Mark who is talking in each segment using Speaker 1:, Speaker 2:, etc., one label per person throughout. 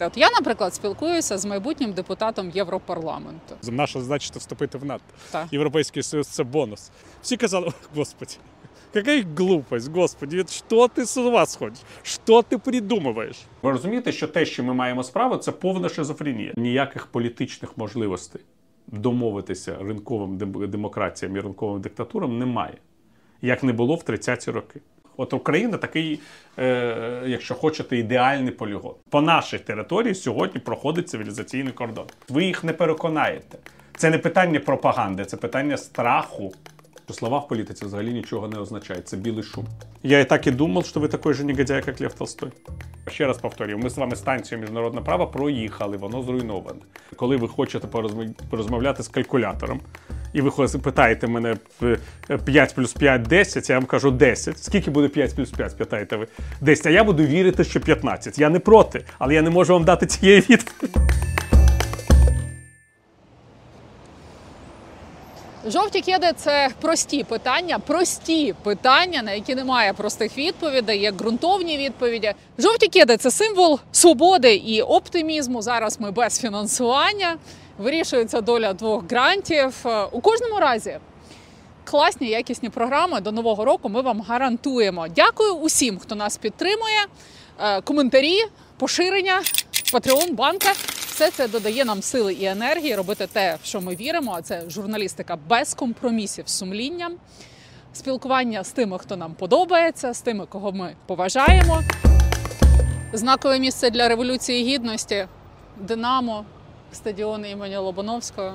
Speaker 1: От я, наприклад, спілкуюся з майбутнім депутатом Європарламенту.
Speaker 2: Наша задача вступити в НАТО.
Speaker 1: Так.
Speaker 2: Європейський Союз це бонус. Всі казали, «О, господи, яка глупость, господи, що ти з ума сходиш? Що ти придумуєш? Ви розумієте, що те, що ми маємо справу, це повна шизофренія. Ніяких політичних можливостей домовитися ринковим дем- демократіям і ринковим диктатурам немає. Як не було в 30-ті роки. От Україна такий, е, якщо хочете, ідеальний полігон. По нашій території сьогодні проходить цивілізаційний кордон. Ви їх не переконаєте. Це не питання пропаганди, це питання страху. Слова в політиці взагалі нічого не означають. Це білий шум. Я і так і думав, що ви такий же негодяй, як Лев Толстой. Ще раз повторюю, ми з вами станцію міжнародне право проїхали, воно зруйноване. Коли ви хочете порозмов- порозмовляти з калькулятором, і ви питаєте мене е, 5 плюс 5 10, я вам кажу 10. Скільки буде 5 плюс 5, питаєте ви? 10. А я буду вірити, що 15. Я не проти, але я не можу вам дати цієї відповіді.
Speaker 1: Жовті кеди це прості питання, прості питання, на які немає простих відповідей, є ґрунтовні відповіді. Жовті кеди це символ свободи і оптимізму. Зараз ми без фінансування. Вирішується доля двох грантів. У кожному разі класні якісні програми до нового року. Ми вам гарантуємо. Дякую усім, хто нас підтримує. Е, Коментарі, поширення, Patreon, банка. Все це додає нам сили і енергії робити те, в що ми віримо. А це журналістика без компромісів з сумлінням, спілкування з тими, хто нам подобається, з тими, кого ми поважаємо. Знакове місце для революції гідності, Динамо, стадіон імені Лобановського.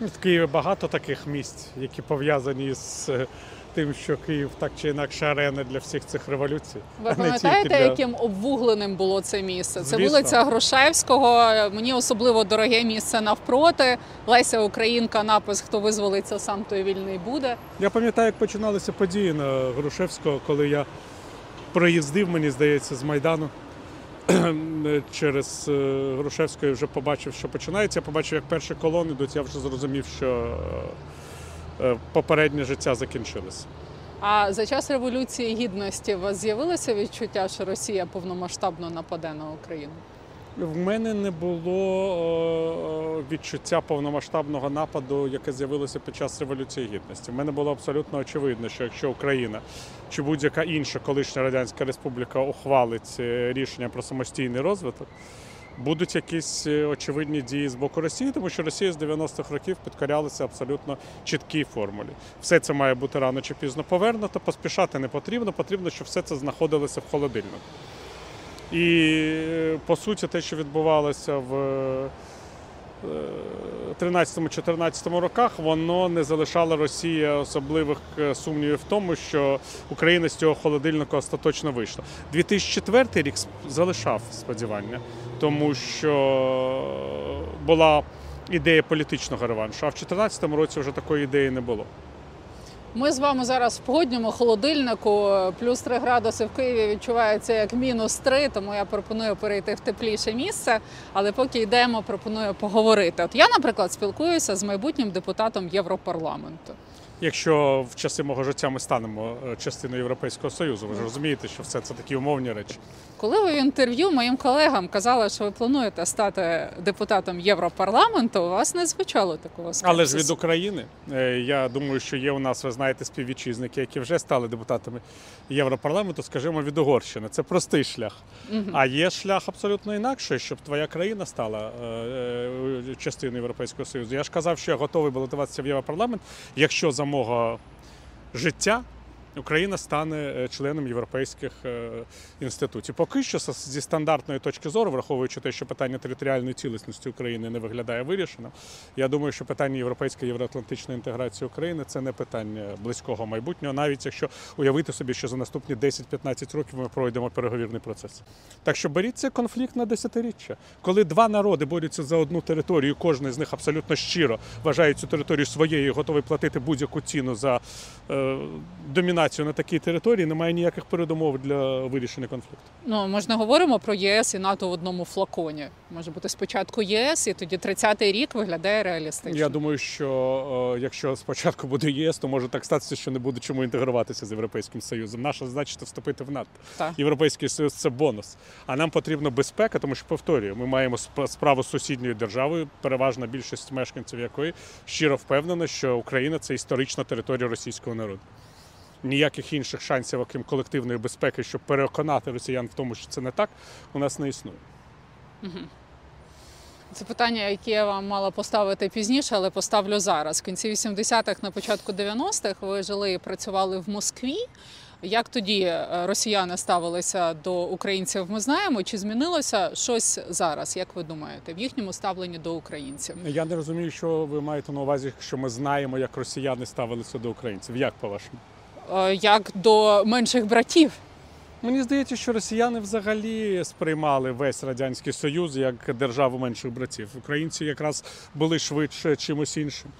Speaker 2: В Києві багато таких місць, які пов'язані з е, тим, що Київ так чи інакше арена для всіх цих революцій.
Speaker 1: Ви пам'ятаєте,
Speaker 2: для-
Speaker 1: яким обвугленим було це місце? Це
Speaker 2: Звісно.
Speaker 1: вулиця Грушевського. Мені особливо дороге місце навпроти. Леся Українка, напис Хто визволиться, сам той вільний буде.
Speaker 2: Я пам'ятаю, як починалися події на Грушевського, коли я проїздив, мені здається, з Майдану через е, Грушевського і вже побачив, що починається. Я побачив, як перші колони йдуть, я вже зрозумів, що е, попереднє життя закінчилося.
Speaker 1: А за час революції гідності у вас з'явилося відчуття, що Росія повномасштабно нападе на Україну?
Speaker 2: В мене не було е, відчуття повномасштабного нападу, яке з'явилося під час революції гідності. В мене було абсолютно очевидно, що якщо Україна чи будь-яка інша колишня радянська республіка ухвалить е, рішення про самостійний розвиток, будуть якісь е, очевидні дії з боку Росії, тому що Росія з 90-х років підкорялася абсолютно чіткій формулі. Все це має бути рано чи пізно повернуто, поспішати не потрібно. Потрібно, щоб все це знаходилося в холодильнику. І е, по суті, те, що відбувалося в 13-14 роках, воно не залишало Росії особливих е, сумнівів в тому, що Україна з цього холодильника остаточно вийшла. 2004 рік залишав сподівання, тому що була ідея політичного реваншу, а в 2014 році вже такої ідеї не було.
Speaker 1: Ми з вами зараз в погодньому холодильнику. Плюс 3 градуси в Києві відчувається як мінус 3, тому я пропоную перейти в тепліше місце. Але поки йдемо, пропоную поговорити. От я, наприклад, спілкуюся з майбутнім депутатом Європарламенту.
Speaker 2: Якщо в часи мого життя ми станемо е, частиною Європейського Союзу, ви ж розумієте, що все це такі умовні речі.
Speaker 1: Коли ви в інтерв'ю моїм колегам казали, що ви плануєте стати депутатом Європарламенту, у вас не звучало такого скепсису.
Speaker 2: Але ж від України Е, я думаю, що є у нас, ви знаєте, співвітчизники, які вже стали депутатами Європарламенту, скажімо, від Угорщини. Це простий шлях. А є шлях абсолютно інакший, щоб твоя країна стала е, частиною Європейського Союзу. Я ж казав, що я готовий балотуватися в Європарламент, якщо за мого життя. Україна стане е, членом європейських е, інститутів. Поки що зі стандартної точки зору, враховуючи те, що питання територіальної цілісності України не виглядає вирішено, я думаю, що питання європейської євроатлантичної інтеграції України це не питання близького майбутнього, навіть якщо уявити собі, що за наступні 10-15 років ми пройдемо переговірний процес. Так що беріть цей конфлікт на десятиріччя. Коли два народи борються за одну територію, кожен з них абсолютно щиро вважає цю територію своєю, готовий платити будь-яку ціну за е, домінацію на такій території, немає ніяких передумов для вирішення конфлікту.
Speaker 1: Ну ми ж не говоримо про єС і НАТО в одному флаконі. Може бути спочатку ЄС, і тоді 30-й рік виглядає реалістично.
Speaker 2: Я думаю, що е, якщо спочатку буде ЄС, то може так статися, що не буде чому інтегруватися з Європейським Союзом. Наша значить вступити в НАТО.
Speaker 1: Так.
Speaker 2: Європейський Союз це бонус. А нам потрібна безпека, тому що повторюю, ми маємо справу з сусідньою державою, переважна більшість мешканців якої щиро впевнена, що Україна це історична територія російського народу. Ніяких інших шансів, окрім колективної безпеки, щоб переконати росіян в тому, що це не так, у нас не існує.
Speaker 1: Це питання, яке я вам мала поставити пізніше, але поставлю зараз. В кінці 80-х, на початку 90-х ви жили і працювали в Москві. Як тоді е, росіяни ставилися до українців? Ми знаємо, чи змінилося щось зараз? Як ви думаєте, в їхньому ставленні до українців?
Speaker 2: Я не розумію, що ви маєте на увазі, що ми знаємо, як росіяни ставилися до українців. Як по-вашому?
Speaker 1: Е, Як до менших братів?
Speaker 2: Мені здається, що росіяни взагалі сприймали весь радянський союз як державу менших братів. Українці якраз були швидше чимось іншим.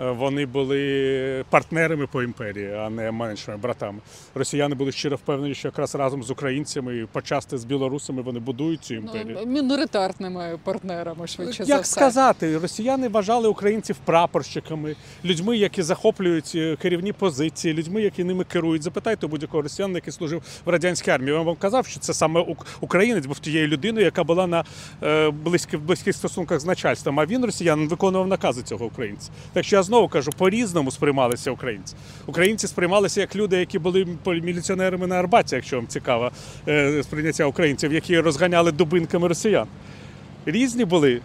Speaker 2: Е, Вони були партнерами по імперії, а не меншими братами. Росіяни були щиро впевнені, що якраз разом з українцями почасти з білорусами вони будують цю імперію.
Speaker 1: Ну, міноритарними партнерами, швидше за
Speaker 2: Як
Speaker 1: все.
Speaker 2: сказати, росіяни вважали українців прапорщиками, людьми, які захоплюють е, керівні позиції, людьми, які ними керують. Запитайте будь-якого росіянина, який служив в радянській армії. Я вам казав, що це саме ук- українець був тією людиною, яка була на е, близьких, близьких стосунках з начальством. А він, росіянин, виконував накази цього українця. Так що я знову кажу, по-різному сприймалися українці. Українці сприймалися як люди, які були міліціонерами на Арбаті, якщо вам цікаво е, сприйняття українців, які розганяли дубинками росіян. Різні були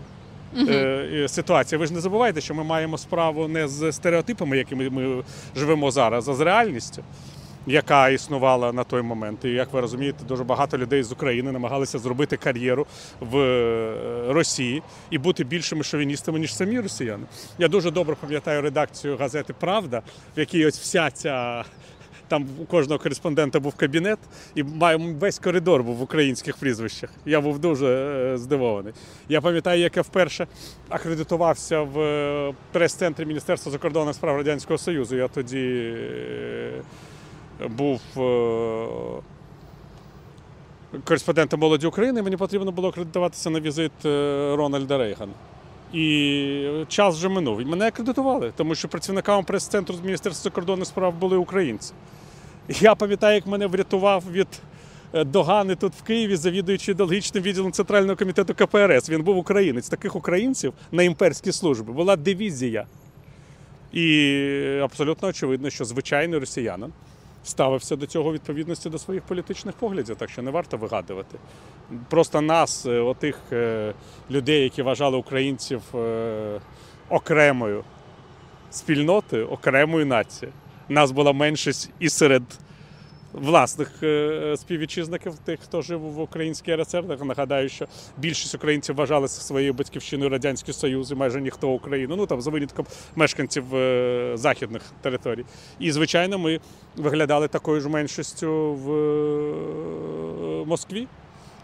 Speaker 2: Uh -huh. ситуації. Ви ж не забувайте, що ми маємо справу не з стереотипами, якими ми живемо зараз, а з реальністю, яка існувала на той момент. І як ви розумієте, дуже багато людей з України намагалися зробити кар'єру в е, Росії і бути більшими шовіністами, ніж самі росіяни. Я дуже добре пам'ятаю редакцію газети Правда, в якій ось вся ця. Там у кожного кореспондента був кабінет, і весь коридор був в українських прізвищах. Я був дуже е, здивований. Я пам'ятаю, як я вперше акредитувався в е, прес-центрі Міністерства закордонних справ Радянського Союзу. Я тоді був е, кореспондентом молоді України. Мені потрібно було акредитуватися на візит е, Рональда Рейгана. І час вже минув. І мене акредитували, тому що працівниками прес-центру з Міністерства закордонних справ були українці. Я пам'ятаю, як мене врятував від е, догани тут в Києві, завідуючи ідеологічним відділом Центрального комітету КПРС. Він був українець. Таких українців на імперській службі була дивізія. І абсолютно очевидно, що звичайний росіянин ставився до цього відповідності до своїх політичних поглядів, так що не варто вигадувати. Просто нас, е, отих е, людей, які вважали українців е, окремою спільнотою, окремою нацією. Нас була меншість і серед власних е, співвітчизників, тих, хто жив в українській РСР. Нагадаю, що більшість українців вважали своєю батьківщиною Радянський Союз і майже ніхто Україну. Ну там за винятком мешканців е, західних територій. І звичайно, ми виглядали такою ж меншістю в е, Москві.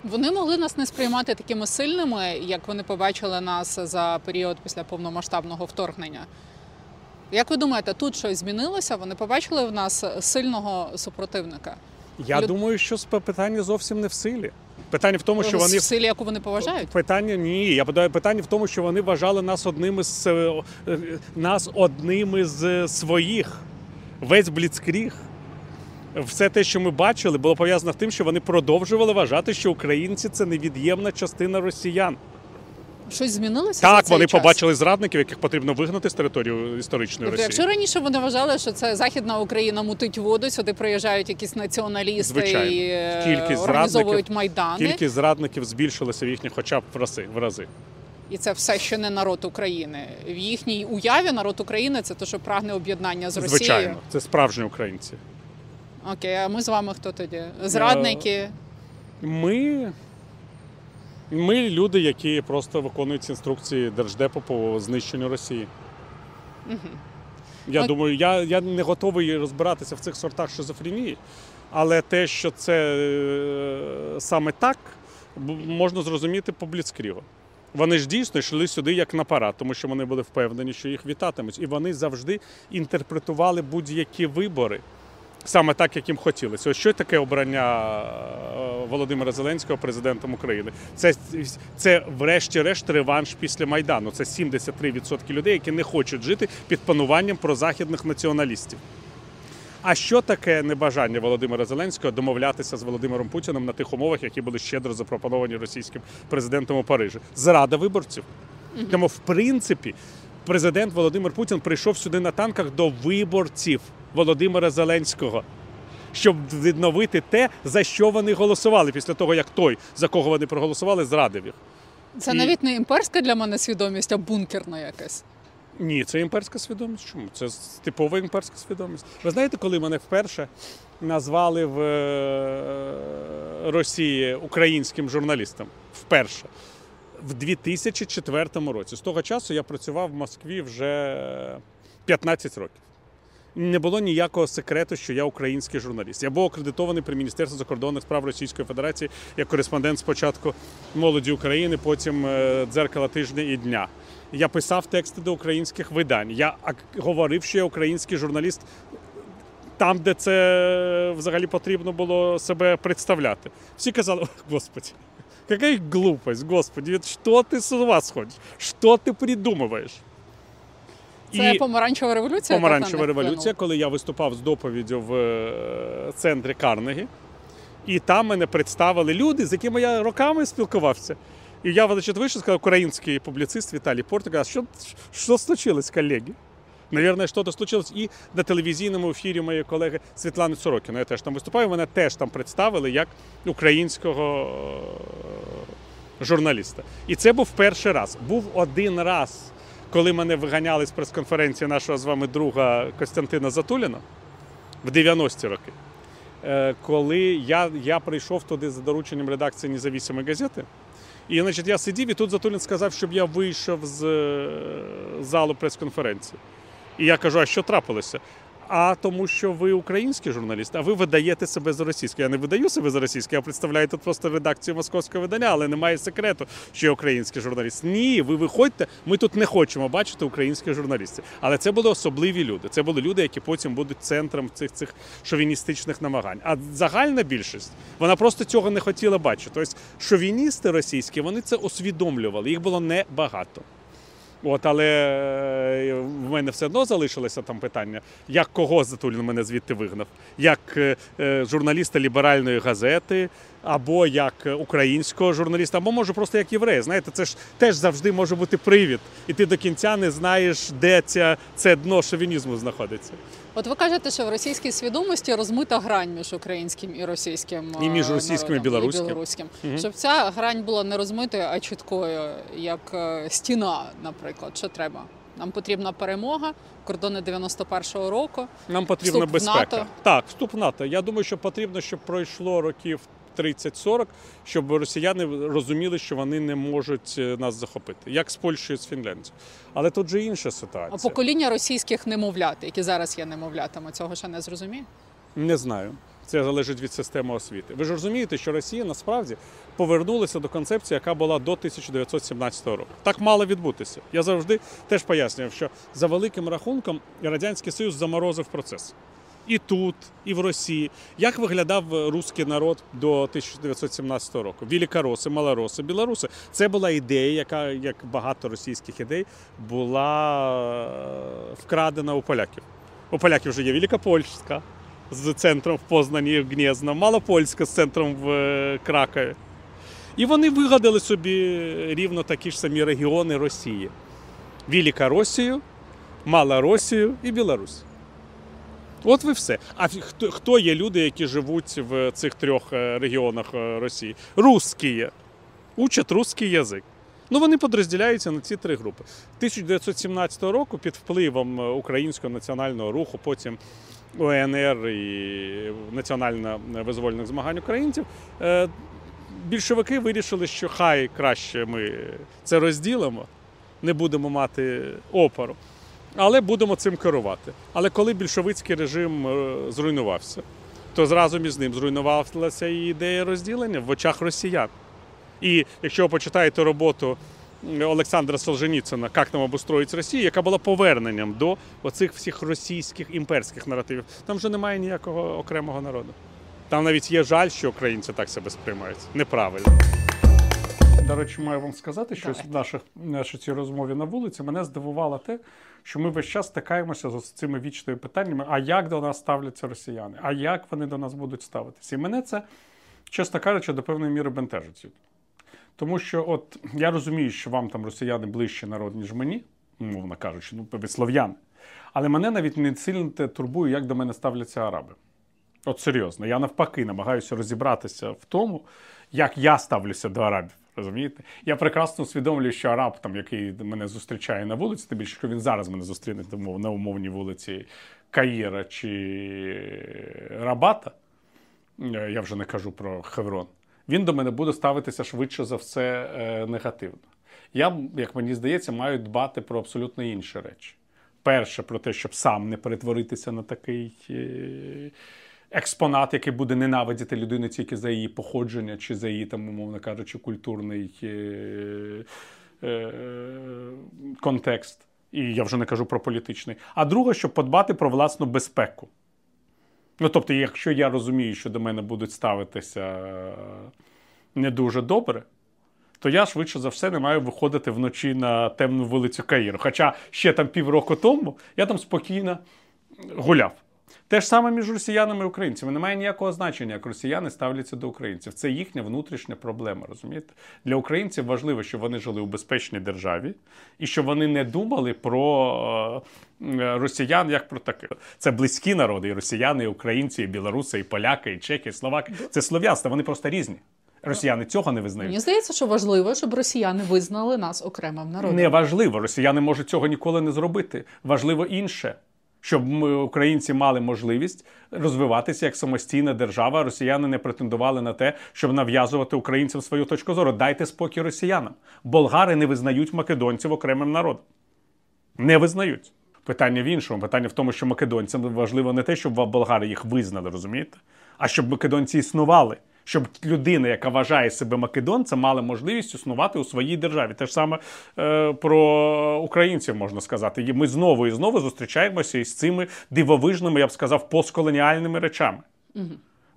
Speaker 1: Вони могли нас не сприймати такими сильними, як вони побачили нас за період після повномасштабного вторгнення. Як ви думаєте, тут щось змінилося? Вони побачили в нас сильного супротивника?
Speaker 2: Я
Speaker 1: Люд-
Speaker 2: думаю, що питання зовсім не в силі. Питання в тому, що вони
Speaker 1: в силі, яку вони поважають?
Speaker 2: Питання ні. Я подаю питання в тому, що вони вважали нас одним із е, е, нас одним із е, своїх. Весь бліцкріг. Все те, що ми бачили, було пов'язано з тим, що вони продовжували вважати, що українці це невід'ємна частина росіян.
Speaker 1: Щось змінилося? за
Speaker 2: Так,
Speaker 1: цей
Speaker 2: вони
Speaker 1: час?
Speaker 2: побачили зрадників, яких потрібно вигнати з території історичної
Speaker 1: Тобто, якщо раніше вони вважали, що це західна Україна мутить воду, сюди приїжджають якісь націоналісти
Speaker 2: Звичайно.
Speaker 1: і е,
Speaker 2: Кількість
Speaker 1: організовують майдани,
Speaker 2: Кількість зрадників збільшилася в їхніх хоча б в рази. В рази.
Speaker 1: і це все ще не народ України. В їхній уяві народ України це те, що прагне об'єднання з Росією.
Speaker 2: Звичайно, це справжні українці.
Speaker 1: Окей, а ми з вами хто тоді? Зрадники.
Speaker 2: Ми, ми люди, які просто виконують інструкції Держдепу по знищенню Росії. Я
Speaker 1: Ок.
Speaker 2: думаю, я, я не готовий розбиратися в цих сортах шизофренії, але те, що це е, саме так, можна зрозуміти по бліцкрігу. Вони ж дійсно йшли сюди як на парад, тому що вони були впевнені, що їх вітатимуть. І вони завжди інтерпретували будь-які вибори саме так, як їм хотілося. Ось що таке обрання е, Володимира Зеленського президентом України? Це, це врешті-решт, реванш після Майдану. Це 73% людей, які не хочуть жити під пануванням прозахідних націоналістів. А що таке небажання Володимира Зеленського домовлятися з Володимиром Путіним на тих умовах, які були щедро запропоновані російським президентом у Парижі? Зрада виборців. Тому, в принципі, президент Володимир Путін прийшов сюди на танках до виборців Володимира Зеленського. Щоб відновити те, за що вони голосували після того, як той, за кого вони проголосували, зрадив їх.
Speaker 1: Це
Speaker 2: І-
Speaker 1: навіть не імперська для мене свідомість, а бункерна якась.
Speaker 2: Ні, це імперська свідомість. Чому? Це типова імперська свідомість. Ви знаєте, коли мене вперше назвали в е, Росії українським журналістом? Вперше. В 2004 році. З того часу я працював в Москві вже 15 років. Не було ніякого секрету, що я український журналіст. Я був акредитований при Міністерстві закордонних справ Російської Федерації як кореспондент спочатку молоді України, потім е, дзеркала тижня і дня. Я писав тексти до українських видань. Я говорив, що я український журналіст там, де це взагалі потрібно було себе представляти. Всі казали, «Ой, господи, яка глупость, господи, що ти з ума сходиш? Що ти придумуєш?
Speaker 1: Це помаранчева революція.
Speaker 2: Помаранчева революція, коли я виступав з доповіддю в е, центрі Карнегі, і там мене представили люди, з якими я роками спілкувався. І я значить, вийшов, сказав, український публіцист Віталій Портик, а що, що случилось, колеги? Наверное, що-то случилось. І на телевізійному ефірі моєї колеги Світлани Сорокіної я теж там виступаю. Мене теж там представили як українського е, журналіста. І це був перший раз. Був один раз, коли мене виганяли з прес-конференції нашого з вами друга Костянтина Затуліна в 90-ті роки. Е, Коли я, я прийшов туди за дорученням редакції независимої газети. І значить, я сидів, і тут Затулін сказав, щоб я вийшов з е, залу прес-конференції. І я кажу: а що трапилося? А тому, що ви український журналіст, а ви видаєте себе за російською. Я не видаю себе за російською, я представляю тут просто редакцію московського видання, але немає секрету, що я український журналіст. Ні, ви виходьте. Ми тут не хочемо бачити українських журналістів. Але це були особливі люди. Це були люди, які потім будуть центром цих цих шовіністичних намагань. А загальна більшість вона просто цього не хотіла бачити. Тобто шовіністи російські вони це усвідомлювали. Їх було небагато. От, але е, в мене все одно залишилося там питання, як кого Затулін мене звідти вигнав, як е, е, журналіста ліберальної газети, або як українського журналіста, або може просто як єврея. Знаєте, це ж теж завжди може бути привід, і ти до кінця не знаєш, де ця, це дно шовінізму знаходиться.
Speaker 1: От ви кажете, що в російській свідомості розмита грань між українським і російським
Speaker 2: І між
Speaker 1: російським
Speaker 2: російським і
Speaker 1: білоруським,
Speaker 2: білоруським.
Speaker 1: білоруським.
Speaker 2: Угу.
Speaker 1: Щоб ця грань була не розмитою, а чіткою, як е, стіна, наприклад. Що треба? Нам потрібна перемога, кордони 91-го року.
Speaker 2: Нам потрібна
Speaker 1: Вступ в
Speaker 2: безпека.
Speaker 1: НАТО?
Speaker 2: Так, вступ в НАТО. Я думаю, що потрібно, щоб пройшло років 30-40, щоб росіяни розуміли, що вони не можуть е, нас захопити, як з Польщею, з Фінляндією. Але тут же інша
Speaker 1: А
Speaker 2: ситуація.
Speaker 1: покоління російських немовлят, які зараз є немовлятами, цього ще не зрозуміє.
Speaker 2: Не знаю. Це залежить від системи освіти. Ви ж розумієте, що Росія насправді повернулася до концепції, яка була до 1917 року. Так мало відбутися. Я завжди теж пояснював, що за великим рахунком Радянський Союз заморозив процес. І тут, і в Росії. Як виглядав русський народ до 1917 року? Великороси, малороси, білоруси. Це була ідея, яка, як багато російських ідей, була е, вкрадена у поляків. У поляків вже є Великопольська з центром в Познані в Гнєзно, Малопольська з центром в е, Кракові. І вони вигадали собі рівно такі ж самі регіони Росії: Велика Росію, Мала Росію і Білорусь. От ви все. А хто, хто є люди, які живуть в цих трьох е, регіонах е, Росії? Русські. Учать русський язик. Ну, вони підрозділяються на ці три групи. 1917 року під впливом е, українського національного руху, потім УНР і національно-визвольних змагань українців, більшовики вирішили, що хай краще ми це розділимо, не будемо мати опору, але будемо цим керувати. Але коли більшовицький режим е, зруйнувався, то зразу між ним зруйнувалася і ідея розділення в очах росіян. І якщо ви почитаєте роботу Олександра Солженіцина «Как нам обустроїть Росію, яка була поверненням до оцих всіх російських імперських наративів. Там вже немає ніякого окремого народу. Там навіть є жаль, що українці так себе сприймають. Неправильно. До речі, маю вам сказати, що в наших, нашій цій розмові на вулиці мене здивувало те, що ми весь час стикаємося з цими вічними питаннями: а як до нас ставляться росіяни? А як вони до нас будуть ставитися? І мене це, чесно кажучи, до певної міри бентежить. Тому що, от я розумію, що вам там росіяни ближче народ, ніж мені, умовно кажучи, ну, ви слов'яни. Але мене навіть не сильно турбує, як до мене ставляться араби. От серйозно, я навпаки намагаюся розібратися в тому, як я ставлюся до арабів. Розумієте? Я прекрасно усвідомлюю, що араб, там, який мене зустрічає на вулиці, тим більше, що він зараз мене зустріне на умовній вулиці Каїра чи Рабата, е, я вже не кажу про Хеврон, він до мене буде ставитися швидше за все е, негативно. Я, як мені здається, маю дбати про абсолютно інші речі. Перше, про те, щоб сам не перетворитися на такий. Е, експонат, який буде ненавидіти людину тільки за її походження, чи за її, там, умовно кажучи, культурний е- е- контекст. І я вже не кажу про політичний. А друге, щоб подбати про власну безпеку. Ну, тобто, якщо я розумію, що до мене будуть ставитися не дуже добре, то я швидше за все не маю виходити вночі на темну вулицю Каїру. Хоча ще там півроку тому я там спокійно гуляв. Те ж саме між росіянами і українцями. Немає ніякого значення, як росіяни ставляться до українців. Це їхня внутрішня проблема. Розумієте? Для українців важливо, щоб вони жили у безпечній державі і щоб вони не думали про е, росіян як про таких. Це близькі народи, і росіяни, і українці, і білоруси, і поляки, і чеки, і словаки. Це слов'янство, вони просто різні. Росіяни цього не визнають.
Speaker 1: Мені здається, що важливо, щоб росіяни визнали нас окремим народом.
Speaker 2: Не важливо. Росіяни можуть цього ніколи не зробити. Важливо інше щоб ми, українці мали можливість розвиватися як самостійна держава. Росіяни не претендували на те, щоб нав'язувати українцям свою точку зору. Дайте спокій росіянам. Болгари не визнають македонців окремим народом. Не визнають. Питання в іншому. Питання в тому, що македонцям важливо не те, щоб болгари їх визнали, розумієте? А щоб македонці існували щоб людина, яка вважає себе македонцем, мала можливість існувати у своїй державі. Те ж саме е, про українців можна сказати. І Ми знову і знову зустрічаємося із цими дивовижними, я б сказав, постколоніальними речами. Угу.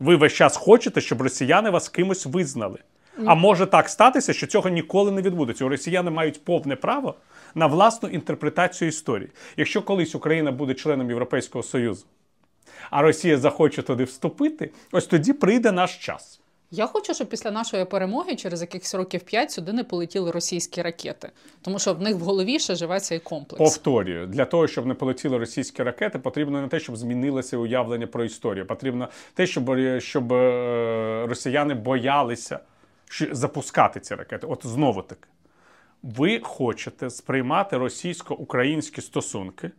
Speaker 2: Ви весь час хочете, щоб росіяни вас кимось визнали. А може так статися, що цього ніколи не відбудеться. У росіяни мають повне право на власну інтерпретацію історії. Якщо колись Україна буде членом Європейського Союзу, а Росія захоче туди вступити, ось тоді прийде наш час.
Speaker 1: Я хочу, щоб після нашої перемоги через якихось років п'ять сюди не полетіли російські ракети, тому що в них в голові ще живе цей комплекс.
Speaker 2: Повторюю, для того, щоб не полетіли російські ракети, потрібно не те, щоб змінилося уявлення про історію. Потрібно те, щоб щоб е, росіяни боялися запускати ці ракети. От знову таки, ви хочете сприймати російсько-українські стосунки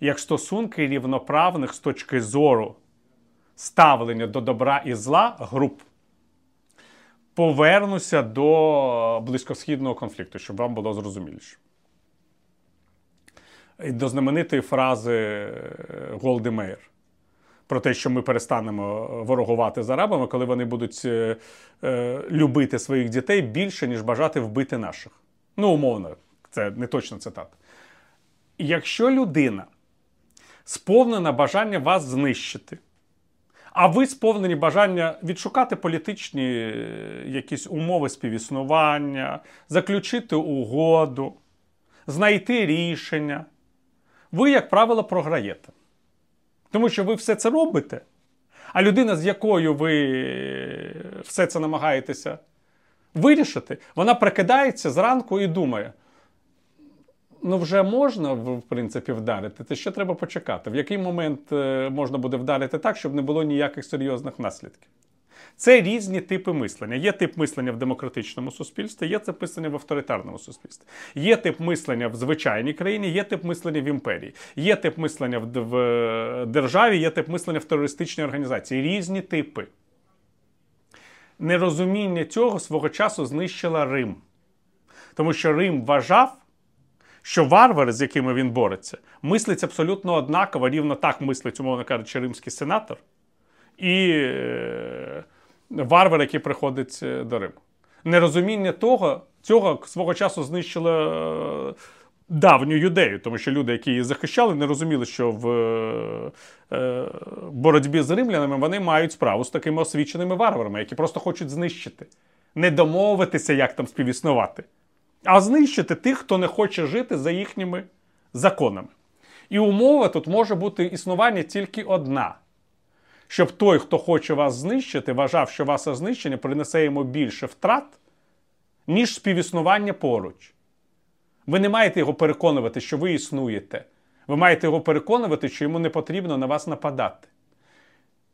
Speaker 2: як стосунки рівноправних з точки зору ставлення до добра і зла груп. Повернуся до близькосхідного конфлікту, щоб вам було зрозуміліше. І До знаменитої фрази е, Голди Мейер про те, що ми перестанемо ворогувати з арабами, коли вони будуть е, е, любити своїх дітей більше, ніж бажати вбити наших. Ну, умовно, це не точна цитата. Якщо людина сповнена бажання вас знищити. А ви сповнені бажання відшукати політичні е, якісь умови співіснування, заключити угоду, знайти рішення. Ви, як правило, програєте. Тому що ви все це робите, а людина, з якою ви все це намагаєтеся вирішити, вона прикидається зранку і думає ну вже можна в принципі вдарити. Це ще треба почекати. В який момент е, можна буде вдарити так, щоб не було ніяких серйозних наслідків? Це різні типи мислення. Є тип мислення в демократичному суспільстві, є тип мислення в авторитарному суспільстві. Є тип мислення в звичайній країні, є тип мислення в імперії, є тип мислення в е, державі, є тип мислення в терористичній організації. Різні типи. Нерозуміння цього свого часу знищила Рим. Тому що Рим вважав, що варвари, з якими він бореться, мислить абсолютно однаково, рівно так мислить, умовно кажучи, римський сенатор і е, варвар, який приходить е, до Риму. Нерозуміння того Цього свого часу знищили е, давню юдею, тому що люди, які її захищали, не розуміли, що в боротьбі з римлянами вони мають справу з такими освіченими варварами, які просто хочуть знищити, не домовитися, як там співіснувати, а знищити тих, хто не хоче жити за їхніми законами. І умова тут може бути існування тільки одна. Щоб той, хто хоче вас знищити, вважав, що ваше знищення принесе йому більше втрат, ніж співіснування поруч. Ви не маєте його переконувати, що ви існуєте. Ви маєте його переконувати, що йому не потрібно на вас нападати.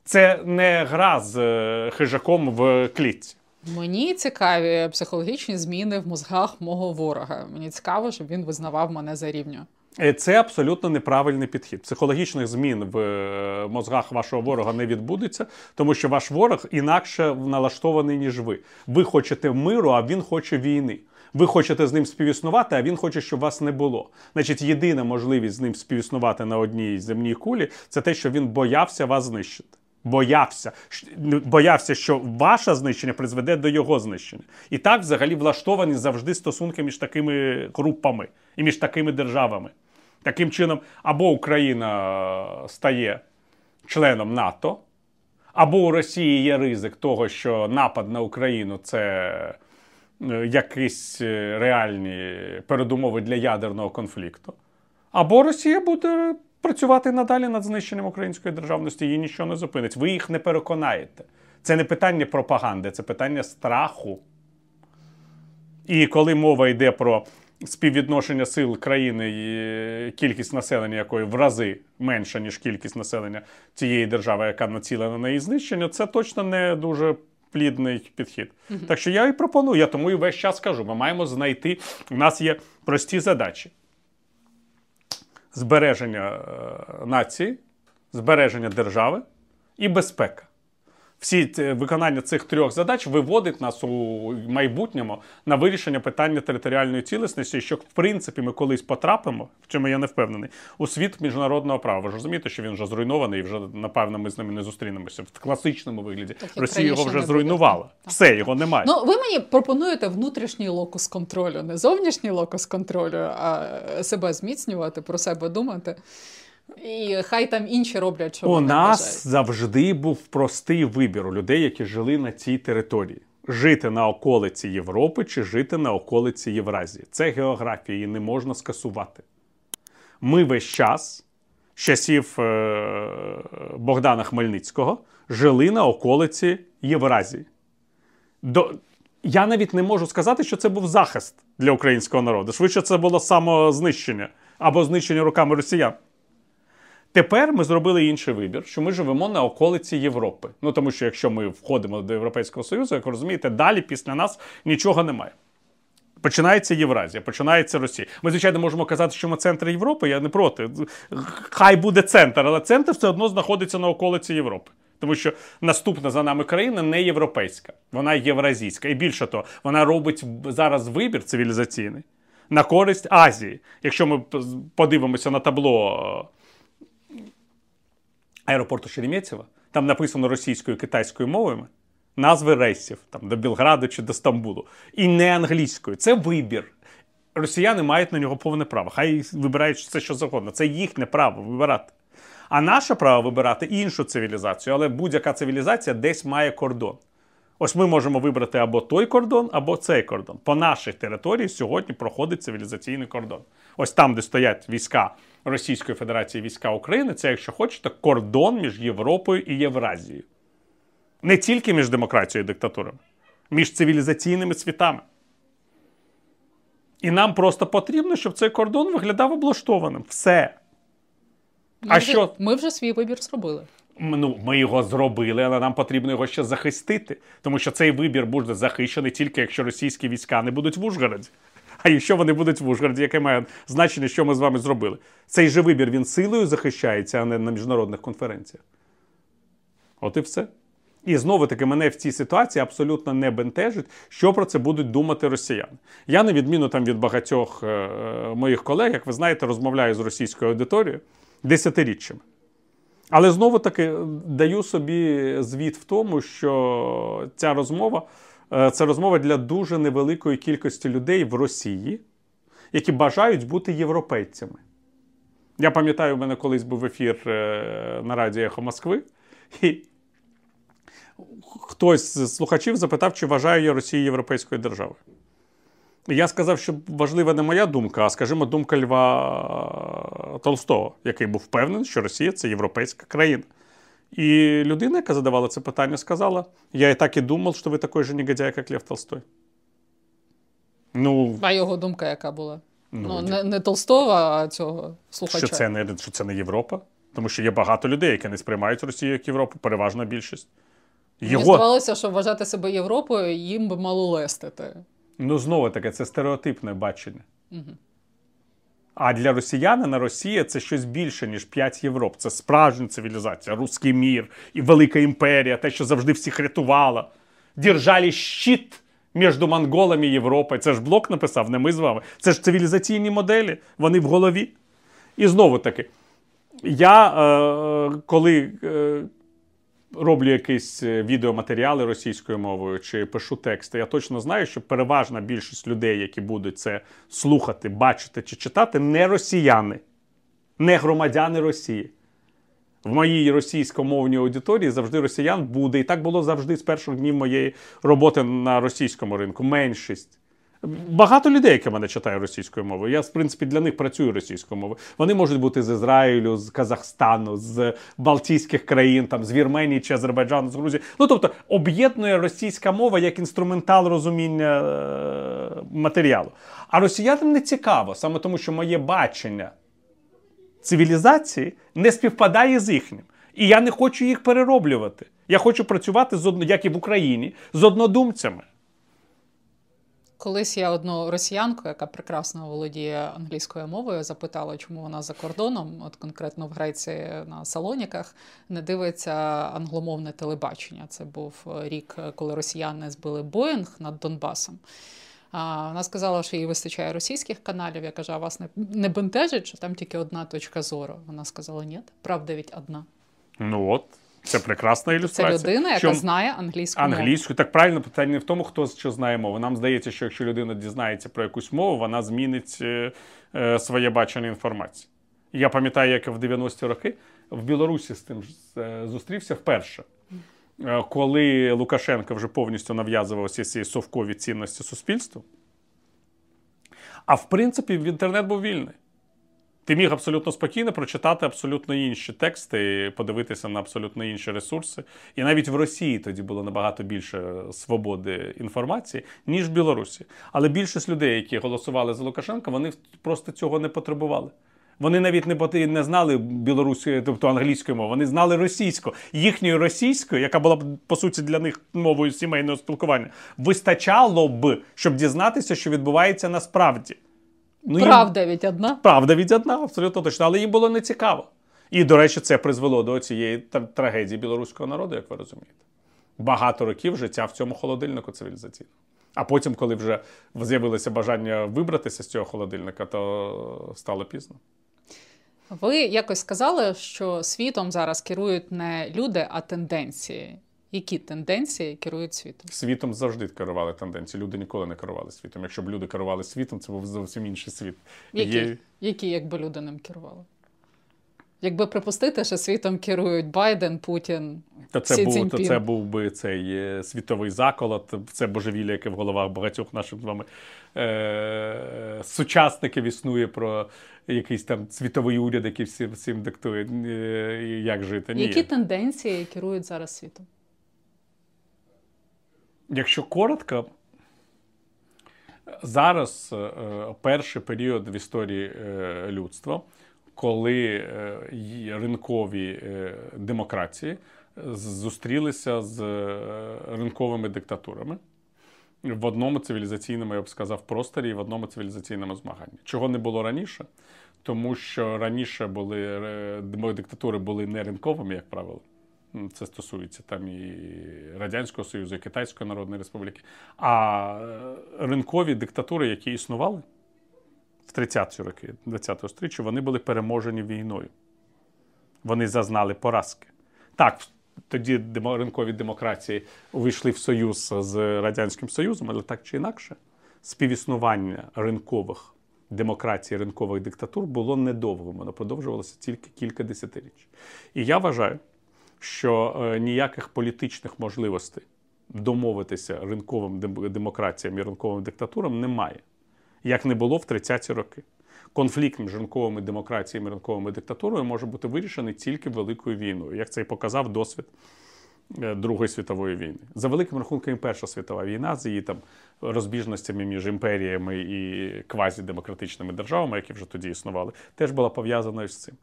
Speaker 2: Це не гра з е, хижаком в клітці.
Speaker 1: Мені цікаві психологічні зміни в мозгах мого ворога. Мені цікаво, щоб він визнавав мене за рівню.
Speaker 2: Е, Це абсолютно неправильний підхід. Психологічних змін в е, мозгах вашого ворога не відбудеться, тому що ваш ворог інакше налаштований, ніж ви. Ви хочете миру, а він хоче війни. Ви хочете з ним співіснувати, а він хоче, щоб вас не було. Значить, єдина можливість з ним співіснувати на одній земній кулі це те, що він боявся вас знищити. Боявся, ну, боявся, що ваше знищення призведе до його знищення. І так взагалі влаштовані завжди стосунки між такими групами і між такими державами. Таким чином, або Україна е, стає членом НАТО, або у Росії є ризик того, що напад на Україну це е, якісь е, реальні передумови для ядерного конфлікту. Або Росія буде працювати надалі над знищенням української державності, її нічого не зупинить. Ви їх не переконаєте. Це не питання пропаганди, це питання страху. І коли мова йде про співвідношення сил країни, і е, кількість населення якої в рази менша, ніж кількість населення цієї держави, яка націлена на її знищення, це точно не дуже плідний підхід. Так що я і пропоную, я тому і весь час кажу: ми маємо знайти. У нас є прості задачі: збереження е, нації, збереження держави і безпека. Всі ці- виконання цих трьох задач виводить нас у майбутньому на вирішення питання територіальної цілісності, що в принципі ми колись потрапимо, в чому я не впевнений, у світ міжнародного права. Ви ж розумієте, що він вже зруйнований, і вже напевно ми з ними не зустрінемося в класичному вигляді.
Speaker 1: Так,
Speaker 2: Росія його вже зруйнувала.
Speaker 1: Так.
Speaker 2: Все, його немає.
Speaker 1: Ну, ви мені пропонуєте внутрішній локус контролю, не зовнішній локус контролю, а себе зміцнювати, про себе думати. І хай там інші роблять, що
Speaker 2: У
Speaker 1: вони
Speaker 2: нас
Speaker 1: бажають.
Speaker 2: завжди був простий вибір у людей, які жили на цій території: жити на околиці Європи чи жити на околиці Євразії. Це географія, її не можна скасувати. Ми весь час, з часів е- Богдана Хмельницького, жили на околиці Євразії. До... Я навіть не можу сказати, що це був захист для українського народу. Швидше це було самознищення або знищення руками росіян. Тепер ми зробили інший вибір, що ми живемо на околиці Європи. Ну тому що якщо ми входимо до Європейського Союзу, як ви розумієте, далі після нас нічого немає. Починається Євразія, починається Росія. Ми, звичайно, можемо казати, що ми центр Європи, я не проти. Хай буде центр, але центр все одно знаходиться на околиці Європи. Тому що наступна за нами країна не європейська, вона євразійська. І більше того, вона робить зараз вибір цивілізаційний на користь Азії. Якщо ми подивимося на табло аеропорту Шереметьєво, там написано російською і китайською мовами назви рейсів там, до Білграду чи до Стамбулу. І не англійською. Це вибір. Росіяни мають на нього повне право. Хай вибирають все, що завгодно. Це їхнє право вибирати. А наше право вибирати іншу цивілізацію, але будь-яка цивілізація десь має кордон. Ось ми можемо вибрати або той кордон, або цей кордон. По нашій території сьогодні проходить цивілізаційний кордон. Ось там, де стоять війська Російської Федерації, війська України, це, якщо хочете, кордон між Європою і Євразією. Не тільки між демократією і диктатурами, між цивілізаційними світами. І нам просто потрібно, щоб цей кордон виглядав облаштованим. Все.
Speaker 1: Ми
Speaker 2: а
Speaker 1: вже,
Speaker 2: що?
Speaker 1: Ми вже свій вибір зробили.
Speaker 2: Ну, ми його зробили, але нам потрібно його ще захистити, тому що цей вибір буде захищений тільки якщо російські війська не будуть в Ужгороді. А якщо вони будуть в Ужгороді, яке має значення, що ми з вами зробили? Цей же вибір він силою захищається, а не на міжнародних конференціях. От і все. І знову таки мене в цій ситуації абсолютно не бентежить, що про це будуть думати росіяни. Я, на відміну там від багатьох е, моїх колег, як ви знаєте, розмовляю з російською аудиторією десятиріччями. Але знову таки даю собі звіт в тому, що ця розмова Е, Це розмова для дуже невеликої кількості людей в Росії, які бажають бути європейцями. Я пам'ятаю, у мене колись був ефір е, на радіо Ехо Москви, і хтось з слухачів запитав, чи вважаю я Росію європейською державою. Я сказав, що важлива не моя думка, а скажімо, думка Льва Толстого, який був впевнений, що Росія це європейська країна. І людина, яка задавала це питання, сказала: Я і так і думав, що ви такий же негодяй, як Лев Толстой. Ну,
Speaker 1: А його думка яка була?
Speaker 2: Ну,
Speaker 1: Ну, не, не Толстого, а цього слухача.
Speaker 2: що це, не, що це не Європа. Тому що є багато людей, які не сприймають Росію як Європу, переважна більшість.
Speaker 1: Мені здавалося, що вважати себе Європою їм би мало лестити.
Speaker 2: ну знову таки, це стереотипне бачення. А для росіянина Росія це щось більше, ніж п'ять Європ. Це справжня цивілізація, руський мір і велика імперія, те, що завжди всіх рятувала. Держали щит між монголами і Європою. Це ж блок написав, не ми з вами. Це ж цивілізаційні моделі, вони в голові. І знову таки, я е, коли е, роблю якісь е, відеоматеріали російською мовою чи пишу тексти, я точно знаю, що переважна більшість людей, які будуть це слухати, бачити чи читати, не росіяни, не громадяни Росії. В моїй російськомовній аудиторії завжди росіян буде. І так було завжди з перших днів моєї роботи на російському ринку. Меншість. Багато людей, які мене читають російською мовою. Я, в принципі, для них працюю російською мовою. Вони можуть бути з Ізраїлю, з Казахстану, з Балтійських країн, там, з Вірменії чи Азербайджану, з Грузії. Ну, тобто, об'єднує російська мова як інструментал розуміння е, матеріалу. А росіянам не цікаво, саме тому, що моє бачення цивілізації не співпадає з їхнім. І я не хочу їх перероблювати. Я хочу працювати з одно, як і в Україні, з однодумцями.
Speaker 1: Колись я одну росіянку, яка прекрасно володіє англійською мовою, запитала, чому вона за кордоном, от конкретно в Греції на Салоніках, не дивиться англомовне телебачення. Це був рік, коли росіяни збили Боїнг над Донбасом. А вона сказала, що їй вистачає російських каналів. Я кажу, а вас не, не бентежить, що там тільки одна точка зору. Вона сказала, ні, правда ведь одна.
Speaker 2: Ну от, це прекрасна ілюстрація.
Speaker 1: Це людина, яка
Speaker 2: Що
Speaker 1: знає англійську мову.
Speaker 2: англійською. Так правильно питання не в тому, хто що знає мову. Нам здається, що якщо людина дізнається про якусь мову, вона змінить е, е, своє бачення інформації. Я пам'ятаю, як в 90-ті роки в Білорусі з тим е, зустрівся вперше. Е, Коли Лукашенко вже повністю нав'язував всі ці совкові цінності суспільству. А в принципі, в інтернет був вільний. Ти міг абсолютно спокійно прочитати абсолютно інші тексти, подивитися на абсолютно інші ресурси. І навіть в Росії тоді було набагато більше свободи інформації, ніж в Білорусі. Але більшість людей, які голосували за Лукашенка, вони просто цього не потребували. Вони навіть не поти- не знали білоруської, тобто англійської мови, вони знали російську. Їхньої російської, яка була по суті для них мовою сімейного спілкування, вистачало б, щоб дізнатися, що відбувається насправді. Ну, їм-
Speaker 1: Правда ведь одна.
Speaker 2: Правда від одна, абсолютно точно, але їм було не цікаво. І, до речі, це призвело до цієї трагедії білоруського народу, як ви розумієте. Багато років життя в цьому холодильнику цивілізаційному. А потім, коли вже з'явилося бажання вибратися з цього холодильника, то стало пізно.
Speaker 1: Ви якось сказали, що світом зараз керують не люди, а тенденції. Які тенденції керують світом?
Speaker 2: Світом завжди керували тенденції. Люди ніколи не керували світом. Якщо б люди керували світом, це був зовсім інший світ.
Speaker 1: Які,
Speaker 2: Є-
Speaker 1: які якби люди ним керували? Якби припустити, що світом керують Байден, Путін,
Speaker 2: Та це
Speaker 1: Сі
Speaker 2: був, то це був би цей е, світовий заколот, це божевілля, яке в головах багатьох наших з вами е- сучасників існує про якийсь там світовий уряд, який всім, всім диктує, е, як жити. Ні.
Speaker 1: які тенденції керують зараз світом?
Speaker 2: Якщо коротко, зараз е, перший період в історії е, людства, коли е, ринкові демократії зустрілися з ринковими диктатурами в одному цивілізаційному, я б сказав, просторі і в одному цивілізаційному змаганні. Чого не було раніше? Тому що раніше були диктатури були не ринковими, як правило. Це стосується там і Радянського Союзу, і Китайської Народної Республіки. А е, ринкові диктатури, які існували в 30-ті роки 20-го сторіччя, вони були переможені війною. Вони зазнали поразки. Так, тоді ринкові демократії увійшли в союз з Радянським Союзом, але так чи інакше, співіснування ринкових демократій, ринкових диктатур було недовгим. Воно продовжувалося тільки кілька десятиріч. І я вважаю, що е, ніяких політичних можливостей домовитися ринковим демократіям і ринковим диктатурам немає, як не було в 30-ті роки. Конфлікт між ринковими демократіями і ринковими диктатурою може бути вирішений тільки великою війною, як це і показав досвід е, Другої світової війни. За великим рахунком, і Перша світова війна з її там розбіжностями між імперіями і квазідемократичними державами, які вже тоді існували, теж була пов'язана з цим.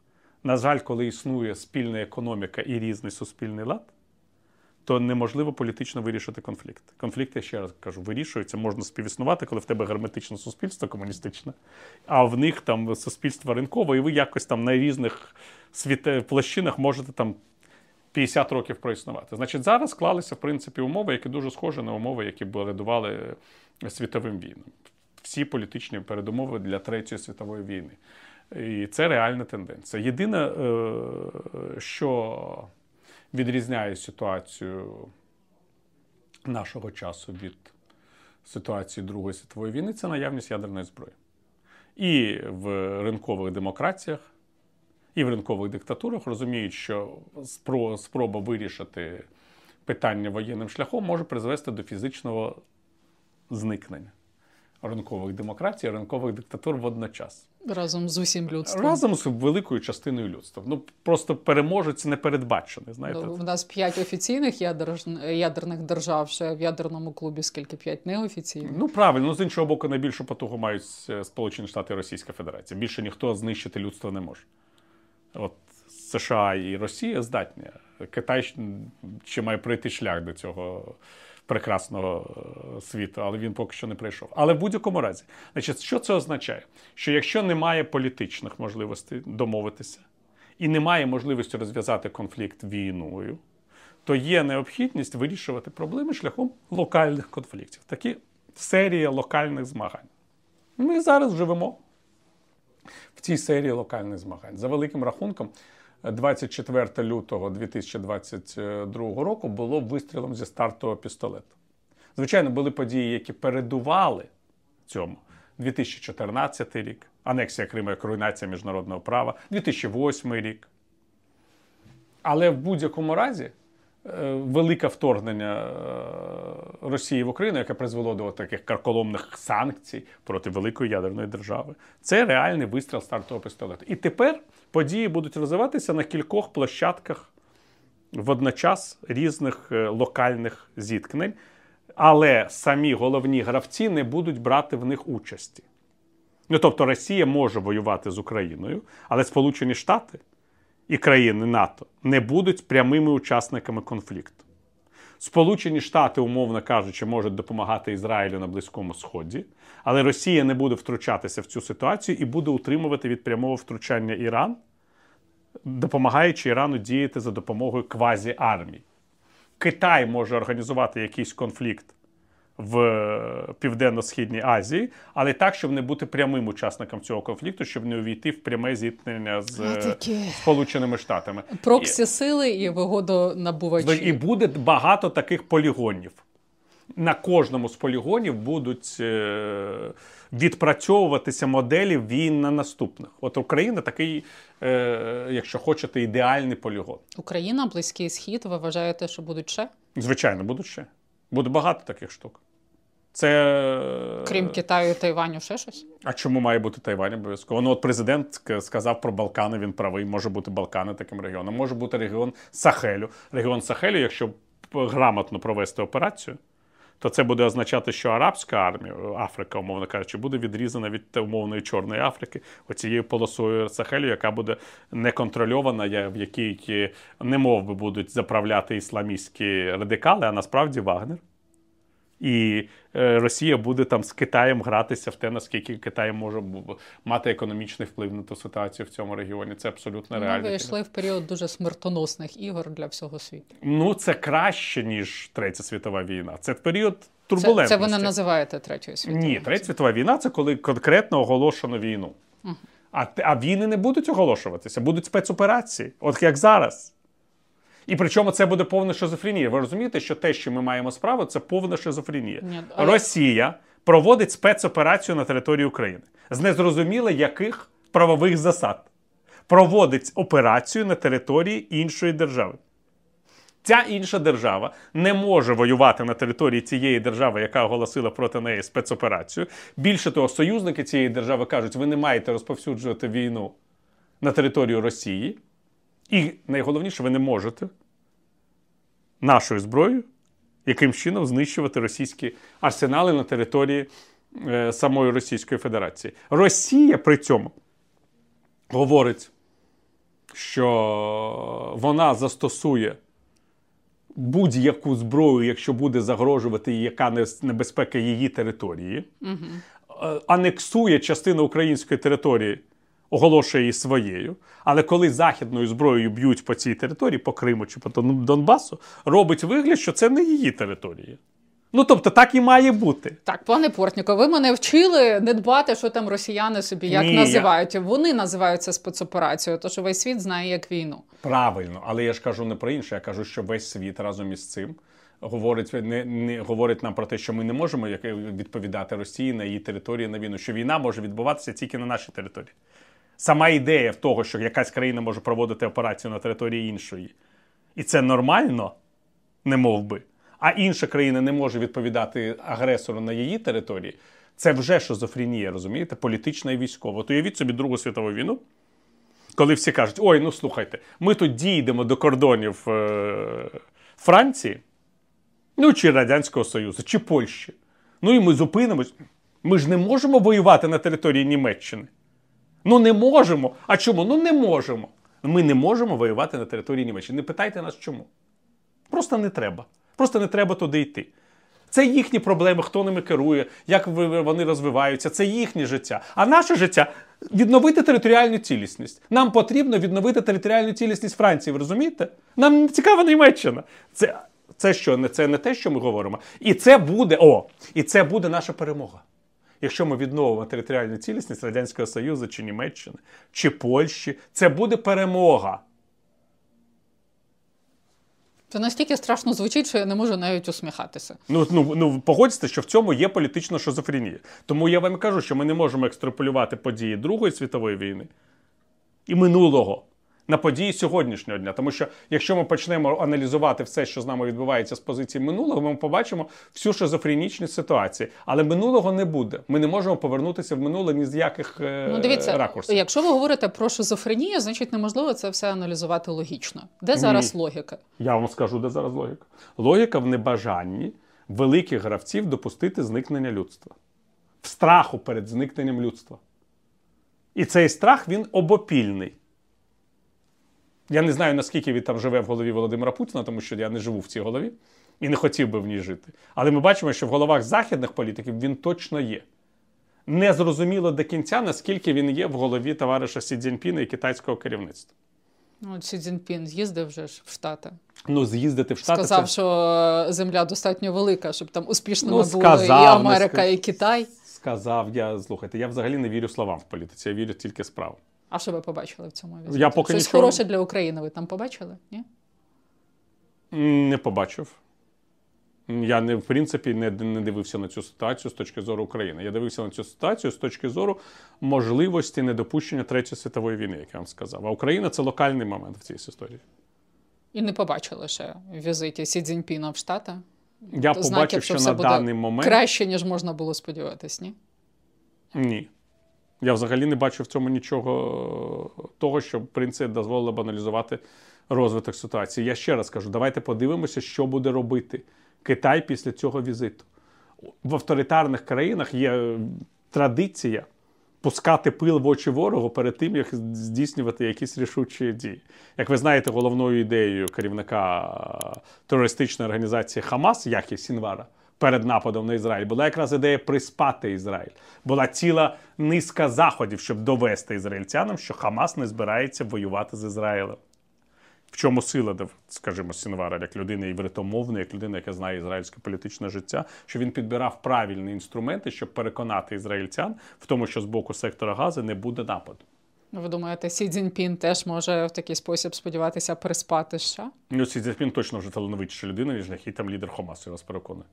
Speaker 2: На жаль, коли існує спільна економіка і різний суспільний лад, то неможливо політично вирішити конфлікт. Конфлікти, я ще раз кажу, вирішуються, можна співіснувати, коли в тебе герметичне суспільство комуністичне, а в них там суспільство ринкове, і ви якось там на різних світ... площинах можете там 50 років проіснувати. Значить, зараз склалися, в принципі, умови, які дуже схожі на умови, які передували світовим війнам. Всі політичні передумови для Третьої світової війни. І це реальна тенденція. Єдине, е, що відрізняє ситуацію нашого часу від ситуації Другої світової війни, це наявність ядерної зброї. І в ринкових демократіях, і в ринкових диктатурах розуміють, що спроба вирішити питання воєнним шляхом може призвести до фізичного зникнення ринкових демократій, ринкових диктатур водночас.
Speaker 1: Разом з усім людством.
Speaker 2: Разом з великою частиною людства. Ну просто переможець непередбачений. Знаєте,
Speaker 1: Ну, У нас п'ять офіційних ядер- ядерних держав, ще в ядерному клубі скільки п'ять неофіційних.
Speaker 2: Ну правильно, ну з іншого боку, найбільшу потугу мають е, Сполучені Штати і Російська Федерація. Більше ніхто знищити людство не може. От США і Росія здатні. Китай ще має пройти шлях до цього прекрасного е, світу, але він поки що не прийшов. Але в будь-якому разі, значить, що це означає? Що якщо немає політичних можливостей домовитися і немає можливості розв'язати конфлікт війною, то є необхідність вирішувати проблеми шляхом локальних конфліктів. Такі серія локальних змагань. Ми зараз живемо в цій серії локальних змагань. За великим рахунком, 24 лютого 2022 року було вистрілом зі стартового пістолету. Звичайно, були події, які передували цьому. 2014 рік, анексія Криму як руйнація міжнародного права, 2008 рік. Але в будь-якому разі велике вторгнення е, Росії в Україну, яке призвело до таких карколомних санкцій проти великої ядерної держави, це реальний вистріл стартового пістолету. І тепер події будуть розвиватися на кількох площадках водночас різних е, локальних зіткнень, але самі головні гравці не будуть брати в них участі. Ну тобто Росія може воювати з Україною, але Сполучені Штати і країни НАТО не будуть прямими учасниками конфлікту. Сполучені Штати, умовно кажучи, можуть допомагати Ізраїлю на Близькому Сході, але Росія не буде втручатися в цю ситуацію і буде утримувати від прямого втручання Іран, допомагаючи Ірану діяти за допомогою квазі-армій. Китай може організувати якийсь конфлікт в е, Південно-Східній Азії, але так, щоб не бути прямим учасником цього конфлікту, щоб не увійти в пряме зіткнення з е,
Speaker 1: такі.
Speaker 2: Сполученими Штатами.
Speaker 1: Проксі сили і вигодонабувачі.
Speaker 2: І буде багато таких полігонів. На кожному з полігонів будуть е, відпрацьовуватися моделі війн на наступних. От Україна такий, е, якщо хочете, ідеальний полігон.
Speaker 1: Україна, Близький Схід. Ви вважаєте, що будуть ще?
Speaker 2: Звичайно, будуть ще. Буде багато таких штук. Це
Speaker 1: Крім Китаю, Тайваню, ще щось?
Speaker 2: А чому має бути Тайвань обов'язково? Ну от президент сказав про Балкани, він правий. Може бути Балкани таким регіоном. Може бути регіон Сахелю. Регіон Сахелю, якщо грамотно провести операцію, то це буде означати, що арабська армія, Африка, умовно кажучи, буде відрізана від умовної Чорної Африки, оцією полосою Сахелю, яка буде неконтрольована, в якій е, не мов би будуть заправляти ісламістські радикали, а насправді Вагнер. І е, Росія буде там з Китаєм гратися в те, наскільки Китай може мати економічний вплив на ту ситуацію в цьому регіоні. Це абсолютно
Speaker 1: Ми
Speaker 2: реально.
Speaker 1: вийшли в період дуже смертоносних ігор для всього світу.
Speaker 2: Ну, це краще, ніж Третя світова війна. Це період
Speaker 1: Це,
Speaker 2: турбулентності.
Speaker 1: це ви не називаєте третьою світовою?
Speaker 2: Ні, Третя світова війна це коли конкретно оголошено війну. А, те- а війни не будуть оголошуватися, будуть спецоперації, от як зараз. І причому це буде повна шизофренія. Ви розумієте, що те, що ми маємо справу, це повна шизофренія.
Speaker 1: Ні, але-
Speaker 2: Росія проводить спецоперацію на території України з незрозуміло яких правових засад. Проводить операцію на території іншої держави. Ця інша держава не може воювати на території цієї держави, яка оголосила проти неї спецоперацію. Більше того, союзники цієї держави кажуть, ви не маєте розповсюджувати війну на територію Росії. І найголовніше, ви не можете нашою зброєю яким чином знищувати російські арсенали на території е, самої Російської Федерації. Росія при цьому говорить, що вона застосує будь-яку зброю, якщо буде загрожувати яка небезпека її території, е, анексує частину української території, оголошує її своєю. Але коли західною зброєю б'ють по цій території, по Криму чи по Дон- Донбасу, робить вигляд, що це не її територія. Ну тобто так і має бути.
Speaker 1: Так, пане Портніко, ви мене вчили не дбати, що там росіяни собі як
Speaker 2: Ні, я-
Speaker 1: називають. Вони називають це спецоперацією, тож весь світ знає як війну.
Speaker 2: Правильно, але я ж кажу не про інше, я кажу, що весь світ разом із цим говорить, не, не, говорить нам про те, що ми не можемо як- відповідати Росії на її території на війну, що війна може відбуватися тільки на нашій території. Сама ідея в того, що якась країна може проводити операцію на території іншої, і це нормально, не мов би, а інша країна не може відповідати агресору на її території, це вже шизофренія, розумієте, політична і військова. От уявіть собі Другу світову війну, коли всі кажуть: ой, ну слухайте, ми тут дійдемо до кордонів е- Франції, ну чи Радянського Союзу, чи Польщі. Ну і ми зупинимось. Ми ж не можемо воювати на території Німеччини. Ну не можемо. А чому? Ну не можемо. Ми не можемо воювати на території Німеччини. Не питайте нас чому. Просто не треба. Просто не треба туди йти. Це їхні проблеми, хто ними керує, як вони розвиваються, це їхнє життя. А наше життя відновити територіальну цілісність. Нам потрібно відновити територіальну цілісність Франції. Ви розумієте? Нам не цікава Німеччина. Це, це що? Це не те, що ми говоримо. І це буде о, і це буде наша перемога. Якщо ми відновимо територіальну цілісність Радянського Союзу чи Німеччини, чи Польщі, це буде перемога.
Speaker 1: Це настільки страшно звучить, що я не можу навіть усміхатися.
Speaker 2: Ну, ну, ну погодьте, що в цьому є політична шизофренія. Тому я вам кажу, що ми не можемо екстраполювати події Другої світової війни і минулого на події сьогоднішнього дня. Тому що якщо ми почнемо аналізувати все, що з нами відбувається з позиції минулого, ми побачимо всю шизофренічність ситуації. Але минулого не буде. Ми не можемо повернутися в минуле ні з яких е,
Speaker 1: Ну, дивіться,
Speaker 2: ракурсів.
Speaker 1: якщо ви говорите про шизофренію, значить неможливо це все аналізувати логічно. Де зараз логіка?
Speaker 2: Я вам скажу, де зараз логіка. Логіка в небажанні великих гравців допустити зникнення людства, в страху перед зникненням людства. І цей страх він обопільний. Я не знаю, наскільки він там живе в голові Володимира Путіна, тому що я не живу в цій голові і не хотів би в ній жити. Але ми бачимо, що в головах західних політиків він точно є. Не зрозуміло до кінця, наскільки він є в голові товариша Сі Цзіньпіна і китайського керівництва.
Speaker 1: Ну, Сі Цзіньпін з'їздив вже ж в Штати.
Speaker 2: Ну, з'їздити в Штати.
Speaker 1: Сказав,
Speaker 2: це...
Speaker 1: що е, земля достатньо велика, щоб там успішними
Speaker 2: Ну,
Speaker 1: були і Америка,
Speaker 2: сказ-
Speaker 1: і Китай.
Speaker 2: Сказав я, слухайте, я взагалі не вірю словам в політиці, я вірю тільки справам.
Speaker 1: А що ви побачили в цьому візиті?
Speaker 2: Я поки
Speaker 1: Щось
Speaker 2: нічого-
Speaker 1: хороше для України ви там побачили? Ні?
Speaker 2: Не побачив. Я не в принципі не, не дивився на цю ситуацію з точки зору України. Я дивився на цю ситуацію з точки зору можливості недопущення Третьої світової війни, як я вам сказав. А Україна це локальний момент в цій історії.
Speaker 1: І не побачили ще в візиті Сі Цзіньпіна в Штати.
Speaker 2: Я
Speaker 1: Знаків,
Speaker 2: побачив, що
Speaker 1: все
Speaker 2: на
Speaker 1: буде
Speaker 2: даний момент
Speaker 1: краще, ніж можна було сподіватись, ні?
Speaker 2: ні. Я взагалі не бачив в цьому нічого е, того, що в принципі дозволило б аналізувати розвиток ситуації. Я ще раз кажу, давайте подивимося, що буде робити Китай після цього візиту. В авторитарних країнах є е, традиція пускати пил в очі ворогу перед тим, як здійснювати якісь рішучі дії. Як ви знаєте, головною ідеєю керівника е, терористичної організації Хамас, Яхі Сінвара, перед нападом на Ізраїль, була якраз ідея приспати Ізраїль. Була ціла низка заходів, щоб довести ізраїльтянам, що Хамас не збирається воювати з Ізраїлем. В чому сила, скажімо, Сінвара, як людина євритомовна, як людина, яка знає ізраїльське політичне життя, що він підбирав правильні інструменти, щоб переконати ізраїльтян в тому, що з боку сектора Гази не буде нападу.
Speaker 1: Ви думаєте, Сі Цзіньпін теж може в такий спосіб сподіватися приспати США?
Speaker 2: Ну, Сі Цзіньпін точно вже талановитіша людина, ніж який там лідер Хамасу, я вас переконую.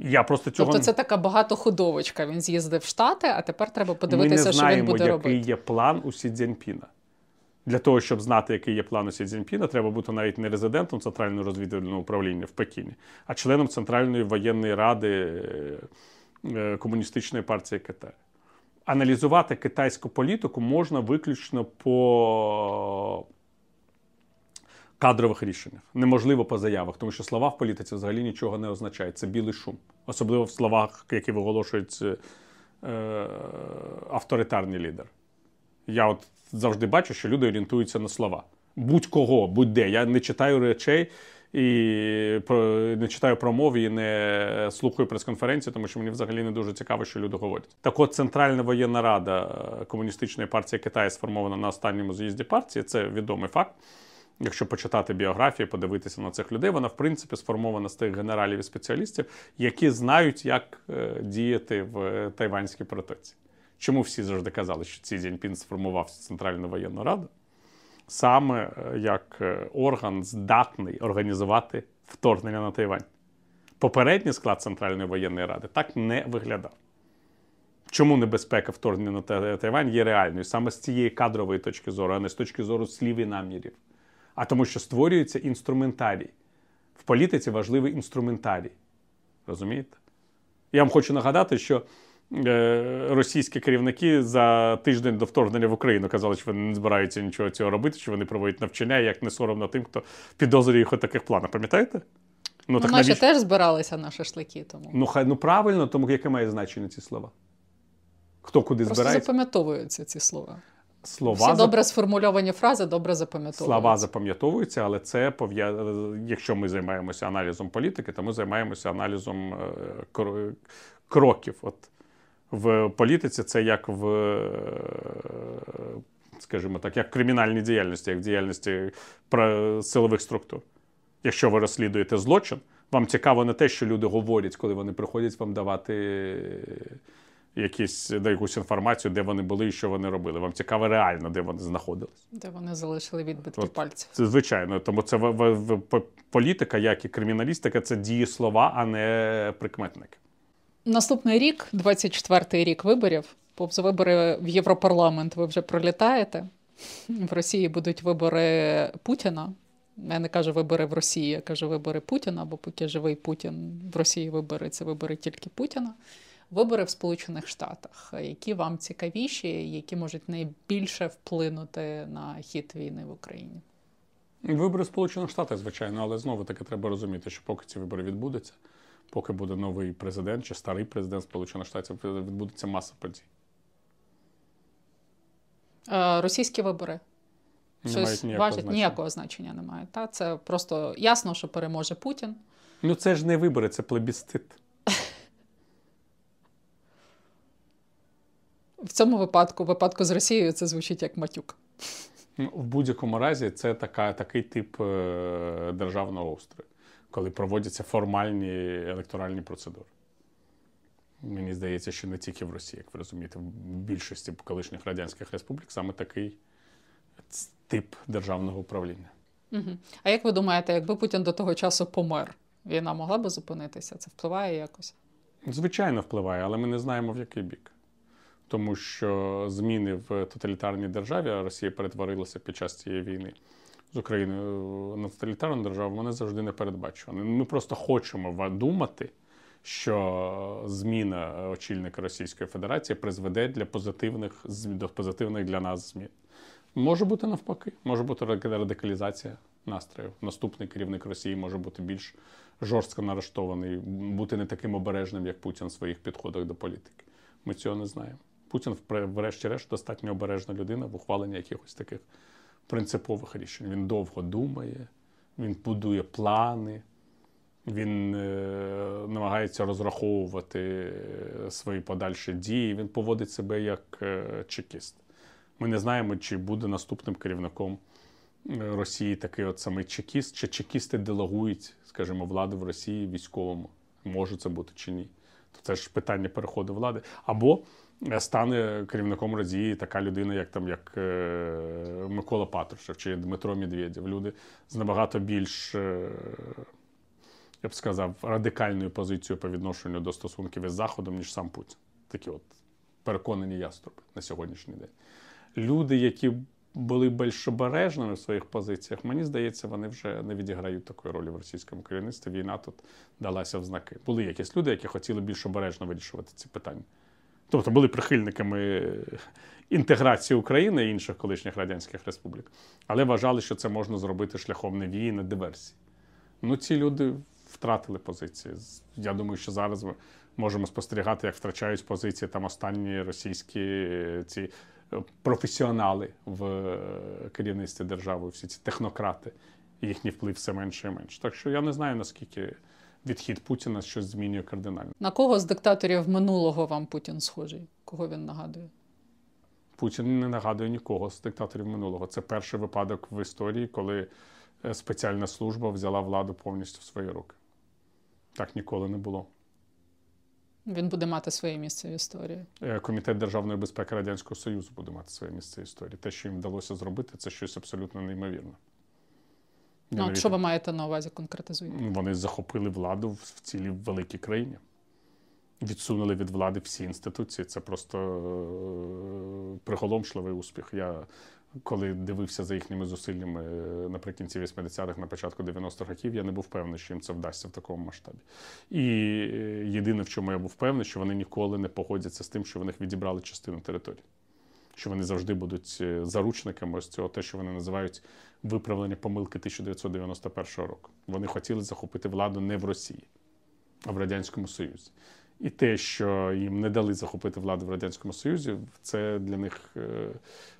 Speaker 2: Я просто цього
Speaker 1: Тобто це така багатоходовочка. Він з'їздив в Штати, а тепер треба
Speaker 2: Ми
Speaker 1: подивитися,
Speaker 2: не
Speaker 1: що він
Speaker 2: знаємо,
Speaker 1: буде
Speaker 2: який
Speaker 1: робити.
Speaker 2: є план у Сі Цзіньпіна. Для того, щоб знати, який є план у Сі Цзіньпіна, треба бути навіть не резидентом Центрального розвідувального управління в Пекіні, а членом Центральної воєнної ради е, е, Комуністичної партії Китаю. Аналізувати китайську політику можна виключно по кадрових рішеннях. Неможливо по заявах, тому що слова в політиці взагалі нічого не означають. Це білий шум. Особливо в словах, які виголошують е, авторитарні лідери. Я от завжди бачу, що люди орієнтуються на слова. Будь-кого, будь-де. Я не читаю речей і не читаю промов і не слухаю прес-конференції, тому що мені взагалі не дуже цікаво, що люди говорять. Так от Центральна воєнна рада е, Комуністичної партії Китаю сформована на останньому з'їзді партії. Це відомий факт. Якщо почитати біографії, подивитися на цих людей, вона в принципі сформована з тих генералів і спеціалістів, які знають, як е, діяти в Тайванській протоці. Чому всі завжди казали, що Цій Цзіньпін сформував Центральну воєнну раду? Саме е, як е, орган здатний організувати вторгнення на Тайвань. Попередній склад Центральної воєнної ради так не виглядав. Чому небезпека вторгнення на Тайвань є реальною саме з цієї кадрової точки зору, а не з точки зору слів і намірів. А тому, що створюється інструментарій. В політиці важливий інструментарій. Розумієте? Я вам хочу нагадати, що е, російські керівники за тиждень до вторгнення в Україну казали, що вони не збираються нічого цього робити, що вони проводять навчання, як не соромно тим, хто підозрює їх у таких планах. Пам'ятаєте?
Speaker 1: Ну, наші
Speaker 2: навіщо?
Speaker 1: теж збиралися на шашлики, тому
Speaker 2: Ну, хай ну правильно, тому яке має значення ці слова? Хто куди
Speaker 1: просто
Speaker 2: збирається?
Speaker 1: запам'ятовуються ці слова.
Speaker 2: Слова,
Speaker 1: Всі добре сформульовані фрази добре запам'ятовуються.
Speaker 2: слова запам'ятовуються, але це пов'я... якщо ми займаємося аналізом політики, то ми займаємося аналізом е, кроків. От в політиці це як в, е, скажімо так, як в кримінальній діяльності, як в діяльності силових структур. Якщо ви розслідуєте злочин, вам цікаво не те, що люди говорять, коли вони приходять вам давати якісь, да, якусь інформацію, де вони були і що вони робили. Вам цікаво реально, де вони знаходились.
Speaker 1: Де вони залишили відбитки
Speaker 2: От.
Speaker 1: пальців.
Speaker 2: Це звичайно, тому це в, в, в, політика, як і криміналістика, це дієслова, а не прикметники.
Speaker 1: Наступний рік, 24-й рік виборів, повз вибори в Європарламент ви вже пролітаєте. В Росії будуть вибори Путіна. Я не кажу вибори в Росії, я кажу вибори Путіна, бо поки живий Путін в Росії вибори це вибори тільки Путіна. Вибори в Сполучених Штатах, які вам цікавіші, які можуть найбільше вплинути на хід війни в Україні.
Speaker 2: Вибори в Сполучених Штатах, звичайно, але знову таки треба розуміти, що поки ці вибори відбудуться, поки буде новий президент чи старий президент Сполучених Штатів, відбудеться маса подій.
Speaker 1: Е, Російські вибори
Speaker 2: Не
Speaker 1: щось
Speaker 2: мають ніякого
Speaker 1: важать,
Speaker 2: значення.
Speaker 1: ніякого значення немає. Та? Це просто ясно, що переможе Путін.
Speaker 2: Ну це ж не вибори, це плебісцит.
Speaker 1: В цьому випадку, в випадку з Росією, це звучить як матюк.
Speaker 2: Ну, в будь-якому разі це така, такий тип е, державного устрою, коли проводяться формальні електоральні процедури. Мені здається, що не тільки в Росії, як ви розумієте, в більшості колишніх радянських республік саме такий тип державного управління.
Speaker 1: Угу. А як ви думаєте, якби Путін до того часу помер, війна могла би зупинитися? Це впливає якось?
Speaker 2: Звичайно, впливає, але ми не знаємо в який бік. Тому що зміни в тоталітарній державі, а Росія перетворилася під час цієї війни з Україною на тоталітарну державу, вони завжди не передбачувані. Ми просто хочемо думати, що зміна очільника Російської Федерації призведе для позитивних до позитивних для нас змін. Може бути навпаки, може бути ради- радикалізація настроїв. Наступний керівник Росії може бути більш жорстко налаштований, бути не таким обережним, як Путін в своїх підходах до політики. Ми цього не знаємо. Путін, врешті-решт, достатньо обережна людина в ухваленні якихось таких принципових рішень. Він довго думає, він будує плани, він е, намагається розраховувати е, свої подальші дії. Він поводить себе як е, чекіст. Ми не знаємо, чи буде наступним керівником е, Росії такий от самий чекіст, чи чекісти делегують, скажімо, владу в Росії військовому. Може це бути чи ні. то це ж питання переходу влади. Або стане керівником Росії така людина, як там як е, Микола Патрушев чи Дмитро Медведєв. Люди з набагато більш. Е, я б сказав, радикальною позицією по відношенню до стосунків із Заходом, ніж сам Путін. Такі от переконані яструби на сьогоднішній день. Люди, які були більш обережними в своїх позиціях, мені здається, вони вже не відіграють такої ролі в російському керівництві. Війна тут далася в знаки. Були якісь люди, які хотіли більш обережно вирішувати ці питання. Тобто були прихильниками інтеграції України і інших колишніх радянських республік, але вважали, що це можна зробити шляхом не вії, не диверсії. Ну, ці люди втратили позиції. Я думаю, що зараз ми можемо спостерігати, як втрачають позиції там останні російські е, ці е, професіонали в е, керівництві держави, всі ці технократи, їхній вплив все менше і менше. Так що я не знаю наскільки. Відхід Путіна щось змінює кардинально.
Speaker 1: На кого з диктаторів минулого вам Путін схожий? Кого він нагадує?
Speaker 2: Путін не нагадує нікого з диктаторів минулого. Це перший випадок в історії, коли спеціальна служба взяла владу повністю в свої руки. Так ніколи не було.
Speaker 1: Він буде мати своє місце в історії.
Speaker 2: Е, Комітет державної безпеки Радянського Союзу буде мати своє місце в історії. Те, що їм вдалося зробити, це щось абсолютно неймовірне.
Speaker 1: Ну, навіть... Що ви маєте на увазі конкретизуйте?
Speaker 2: Вони захопили владу в цілій великій країні. Відсунули від влади всі інституції. Це просто е, приголомшливий успіх. Я коли дивився за їхніми зусиллями е, наприкінці 80-х, на початку 90-х років, я не був певний, що їм це вдасться в такому масштабі. І е, єдине, в чому я був певний, що вони ніколи не погодяться з тим, що в них відібрали частину території. Що вони завжди будуть е, заручниками ось цього, те, що вони називають виправлення помилки 1991 року. Вони хотіли захопити владу не в Росії, а в Радянському Союзі. І те, що їм не дали захопити владу в Радянському Союзі, це для них е,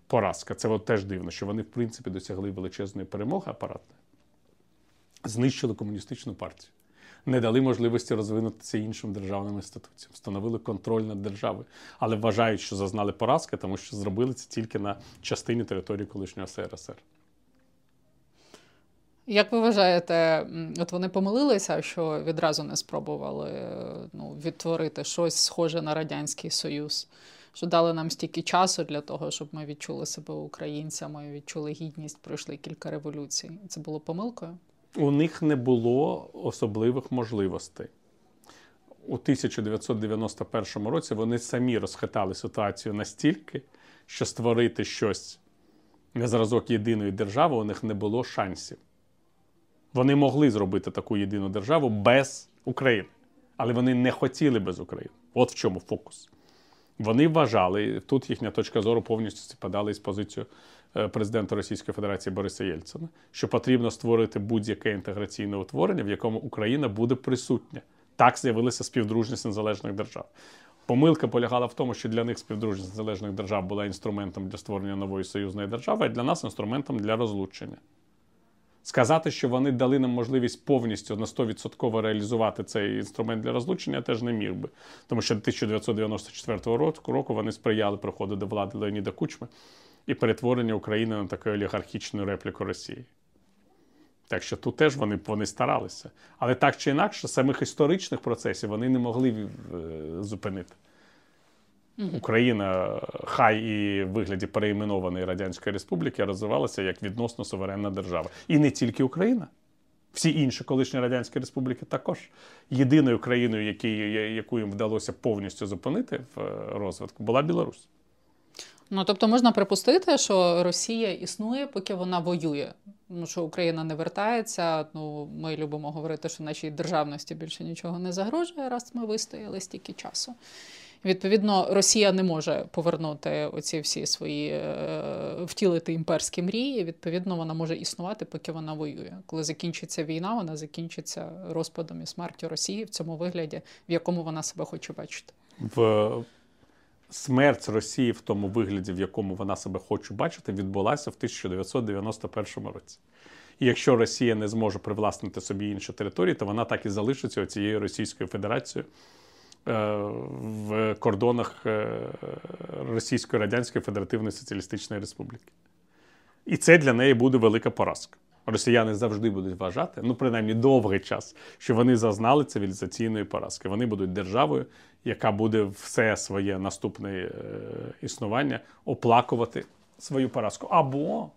Speaker 2: поразка. Це от теж дивно, що вони, в принципі, досягли величезної перемоги апаратної, знищили комуністичну партію, не дали можливості розвинутися іншим державним інституціям, встановили контроль над державою, але вважають, що зазнали поразки, тому що зробили це тільки на частині території колишнього СРСР.
Speaker 1: Як ви вважаєте, от вони помилилися, що відразу не спробували ну, відтворити щось схоже на Радянський Союз? Що дали нам стільки часу для того, щоб ми відчули себе українцями, відчули гідність, пройшли кілька революцій. Це було помилкою?
Speaker 2: У них не було особливих можливостей. У 1991 році вони самі розхитали ситуацію настільки, що створити щось на зразок єдиної держави у них не було шансів. Вони могли зробити таку єдину державу без України, але вони не хотіли без України. От в чому фокус. Вони вважали, тут їхня точка зору повністю спадала із позицією е, президента Російської Федерації Бориса Єльцина, що потрібно створити будь-яке інтеграційне утворення, в якому Україна буде присутня. Так з'явилася співдружність незалежних держав. Помилка полягала в тому, що для них співдружність незалежних держав була інструментом для створення нової союзної держави, а для нас інструментом для розлучення. Сказати, що вони дали нам можливість повністю на 100% реалізувати цей інструмент для розлучення, я теж не міг би. Тому що 1994 року вони сприяли приходу до влади Леоніда Кучми і перетворення України на таку олігархічну репліку Росії. Так що тут теж вони вони старалися. Але так чи інакше, самих історичних процесів вони не могли е, зупинити. Україна, хай і в вигляді переіменованої Радянської Республіки, розвивалася як відносно суверенна держава. І не тільки Україна. Всі інші колишні радянські республіки також єдиною країною, які, яку їм вдалося повністю зупинити в е, розвитку, була Білорусь.
Speaker 1: Ну тобто можна припустити, що Росія існує, поки вона воює. Ну що Україна не вертається. Ну ми любимо говорити, що нашій державності більше нічого не загрожує, раз ми вистояли стільки часу. Відповідно, Росія не може повернути оці всі свої е, втілити імперські мрії. Відповідно, вона може існувати, поки вона воює. Коли закінчиться війна, вона закінчиться розпадом і смертю Росії в цьому вигляді, в якому вона себе хоче бачити.
Speaker 2: В смерть Росії в тому вигляді, в якому вона себе хоче бачити, відбулася в 1991 році. І якщо Росія не зможе привласнити собі інші території, то вона так і залишиться цією Російською Федерацією. Е, в кордонах е, Російської Радянської Федеративної Соціалістичної Республіки. І це для неї буде велика поразка. Росіяни завжди будуть вважати, ну принаймні довгий час, що вони зазнали цивілізаційної поразки. Вони будуть державою, яка буде все своє наступне е, існування оплакувати свою поразку. Або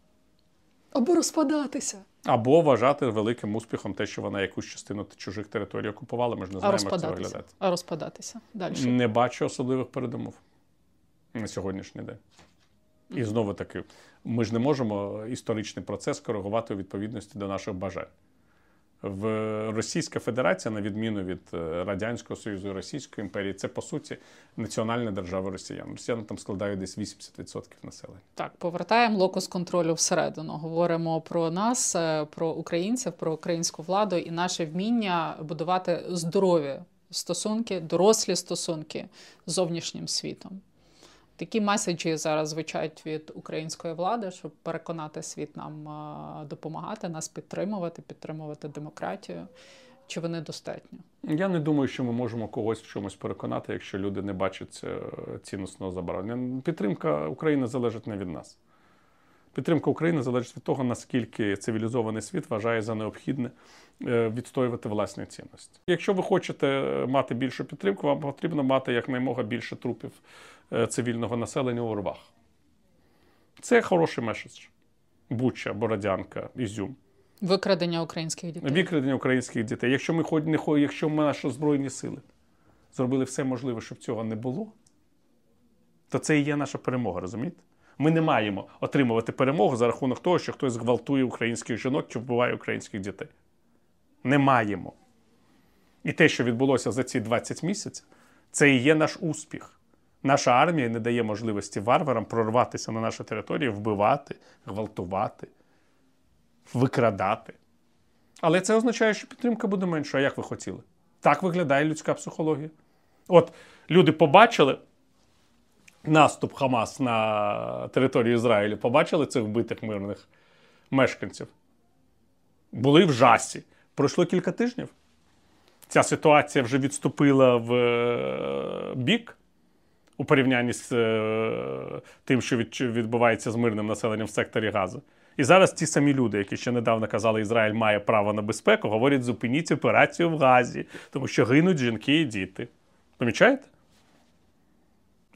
Speaker 1: Або розпадатися.
Speaker 2: або вважати великим успіхом те, що вона якусь частину чужих територій окупувала. Ми ж не знаємо, як це виглядати.
Speaker 1: А розпадатися. Далі.
Speaker 2: Не бачу особливих передумов на сьогоднішній день. І знову таки, ми ж не можемо історичний процес коригувати у відповідності до наших бажань. В Російська Федерація, на відміну від е, Радянського Союзу і Російської імперії, це по суті національна держава росіян. Росіяни там складають десь 80% населення.
Speaker 1: Так, повертаємо локус контролю всередину. Говоримо про нас, е, про українців, про українську владу і наше вміння будувати здорові стосунки, дорослі стосунки з зовнішнім світом. Такі меседжі зараз звучать від української влади, щоб переконати світ нам е, допомагати, нас підтримувати, підтримувати демократію. Чи вони достатньо?
Speaker 2: Я не думаю, що ми можемо когось в чомусь переконати, якщо люди не бачать е, цінностного забарвлення. Підтримка України залежить не від нас. Підтримка України залежить від того, наскільки цивілізований світ вважає за необхідне е, відстоювати власні цінності. Якщо ви хочете мати більшу підтримку, вам потрібно мати якнаймога більше трупів цивільного населення у рвах. Це хороший меседж. Буча, Бородянка, Ізюм.
Speaker 1: Викрадення українських дітей.
Speaker 2: Викрадення українських дітей. Якщо ми хоч не хо- якщо ми наші збройні сили зробили все можливе, щоб цього не було, то це і є наша перемога, розумієте? Ми не маємо отримувати перемогу за рахунок того, що хтось зґвалтує українських жінок чи вбиває українських дітей. Не маємо. І те, що відбулося за ці 20 місяців, це і є наш успіх. Наша армія не дає можливості варварам прорватися на нашу територію, вбивати, гвалтувати, викрадати. Але це означає, що підтримка буде менша. А як ви хотіли? Так виглядає людська психологія. От люди побачили наступ Хамас на територію Ізраїлю, побачили цих вбитих мирних мешканців. Були в жасі. Пройшло кілька тижнів. Ця ситуація вже відступила в е, бік у порівнянні з е, тим, що відбувається з мирним населенням в секторі Газу. І зараз ті самі люди, які ще недавно казали, Ізраїль має право на безпеку, говорять, зупиніть операцію в Газі, тому що гинуть жінки і діти. Помічаєте?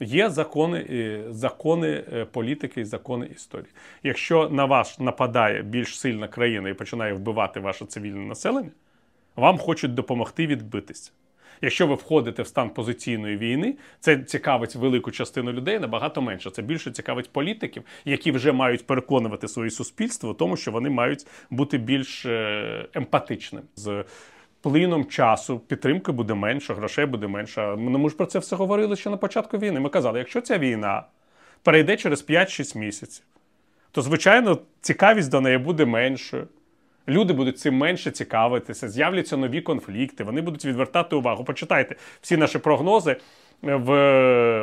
Speaker 2: Є закони, закони е, політики і закони історії. Якщо на вас нападає більш сильна країна і починає вбивати ваше цивільне населення, вам хочуть допомогти відбитися. Якщо ви входите в стан позиційної війни, це цікавить велику частину людей набагато менше. Це більше цікавить політиків, які вже мають переконувати своє суспільство тому, що вони мають бути більш е, емпатичними. З плином часу підтримки буде менше, грошей буде менше. Ну, Ми ж про це все говорили ще на початку війни. Ми казали, якщо ця війна перейде через 5-6 місяців, то звичайно цікавість до неї буде меншою. Люди будуть цим менше цікавитися, з'являться нові конфлікти, вони будуть відвертати увагу. Почитайте всі наші прогнози в,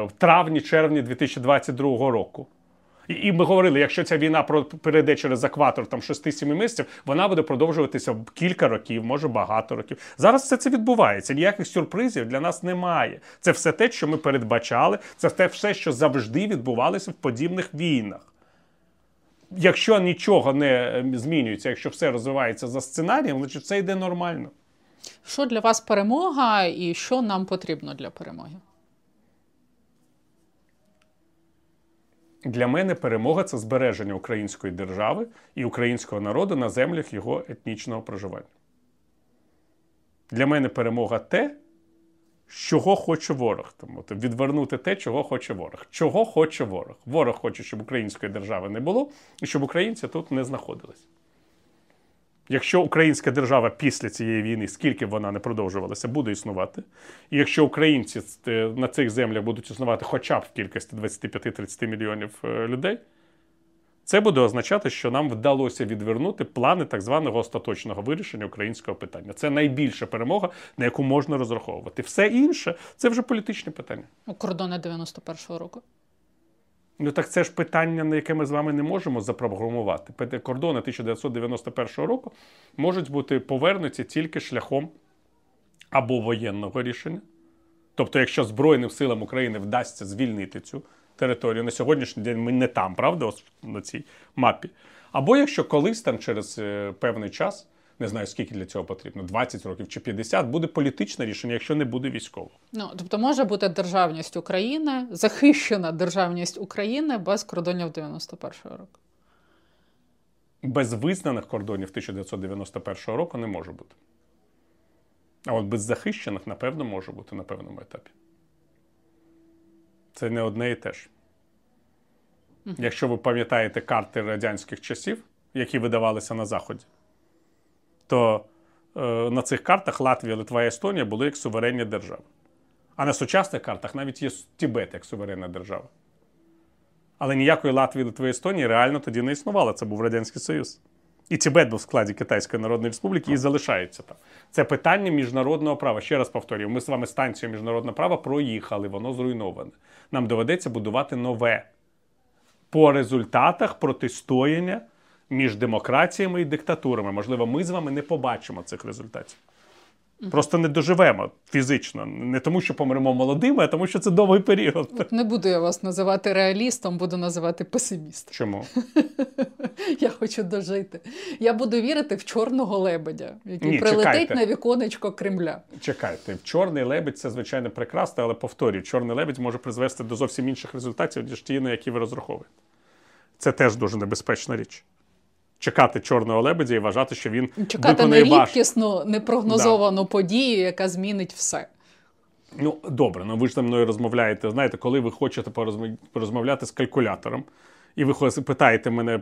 Speaker 2: в травні-червні 2022 року. І, ми говорили, якщо ця війна перейде через екватор там 6-7 місяців, вона буде продовжуватися кілька років, може багато років. Зараз все це відбувається. Ніяких сюрпризів для нас немає. Це все те, що ми передбачали, це те все, що завжди відбувалося в подібних війнах. Якщо нічого не е, змінюється, якщо все розвивається за сценарієм, значить все йде нормально.
Speaker 1: Що для вас перемога і що нам потрібно для перемоги?
Speaker 2: Для мене перемога це збереження української держави і українського народу на землях його етнічного проживання. Для мене перемога те, чого хоче ворог. Тому от відвернути те, чого хоче ворог. Чого хоче ворог? Ворог хоче, щоб української держави не було і щоб українці тут не знаходились. Якщо українська держава після цієї війни, скільки б вона не продовжувалася, буде існувати, і якщо українці е, на цих землях будуть існувати хоча б в кількості 25-30 мільйонів е, людей, це буде означати, що нам вдалося відвернути плани так званого остаточного вирішення українського питання. Це найбільша перемога, на яку можна розраховувати. Все інше це вже політичні питання.
Speaker 1: У кордони 91-го року.
Speaker 2: Ну так це ж питання, на яке ми з вами не можемо запрограмувати. Кордони 1991 року можуть бути повернуті тільки шляхом або воєнного рішення. Тобто, якщо Збройним силам України вдасться звільнити цю територію. На сьогоднішній день ми не там, правда, ось на цій мапі. Або якщо колись там через е, певний час, не знаю скільки для цього потрібно, 20 років чи 50, буде політичне рішення, якщо не буде військового.
Speaker 1: Ну тобто може бути державність України, захищена державність України без кордонів 91-го року.
Speaker 2: Без визнаних кордонів 1991 року не може бути. А от без захищених, напевно, може бути на певному етапі. Це не одне і те ж. Якщо ви пам'ятаєте карти радянських часів, які видавалися на Заході, то е, на цих картах Латвія, Литва і Естонія були як суверенні держави. А на сучасних картах навіть є Тібет як суверенна держава. Але ніякої Латвії, Литви і Естонії реально тоді не існувало. Це був Радянський Союз. І Тібет був в складі Китайської Народної Республіки і залишається там. Це питання міжнародного права. Ще раз повторюю, ми з вами станцію міжнародного права проїхали, воно зруйноване. Нам доведеться будувати нове по результатах протистояння між демократіями і диктатурами. Можливо, ми з вами не побачимо цих результатів. Просто не доживемо фізично. Не тому, що помремо молодими, а тому, що це довгий період.
Speaker 1: От не буду я вас називати реалістом, буду називати песимістом.
Speaker 2: Чому?
Speaker 1: Я хочу дожити. Я буду вірити в чорного лебедя, який
Speaker 2: Ні,
Speaker 1: прилетить
Speaker 2: чекайте.
Speaker 1: на віконечко Кремля.
Speaker 2: Чекайте, чорний лебедь це звичайно прекрасно, але повторюю, чорний лебедь може призвести до зовсім інших результатів, ніж ті, на які ви розраховуєте. Це теж дуже небезпечна річ. Чекати чорного лебедя і вважати, що він
Speaker 1: Чекати на рідкісну, непрогнозовану подію, яка змінить все.
Speaker 2: Ну, добре, ну ви ж зі мною розмовляєте. Знаєте, коли ви хочете порозм- порозмовляти з калькулятором, і ви питаєте мене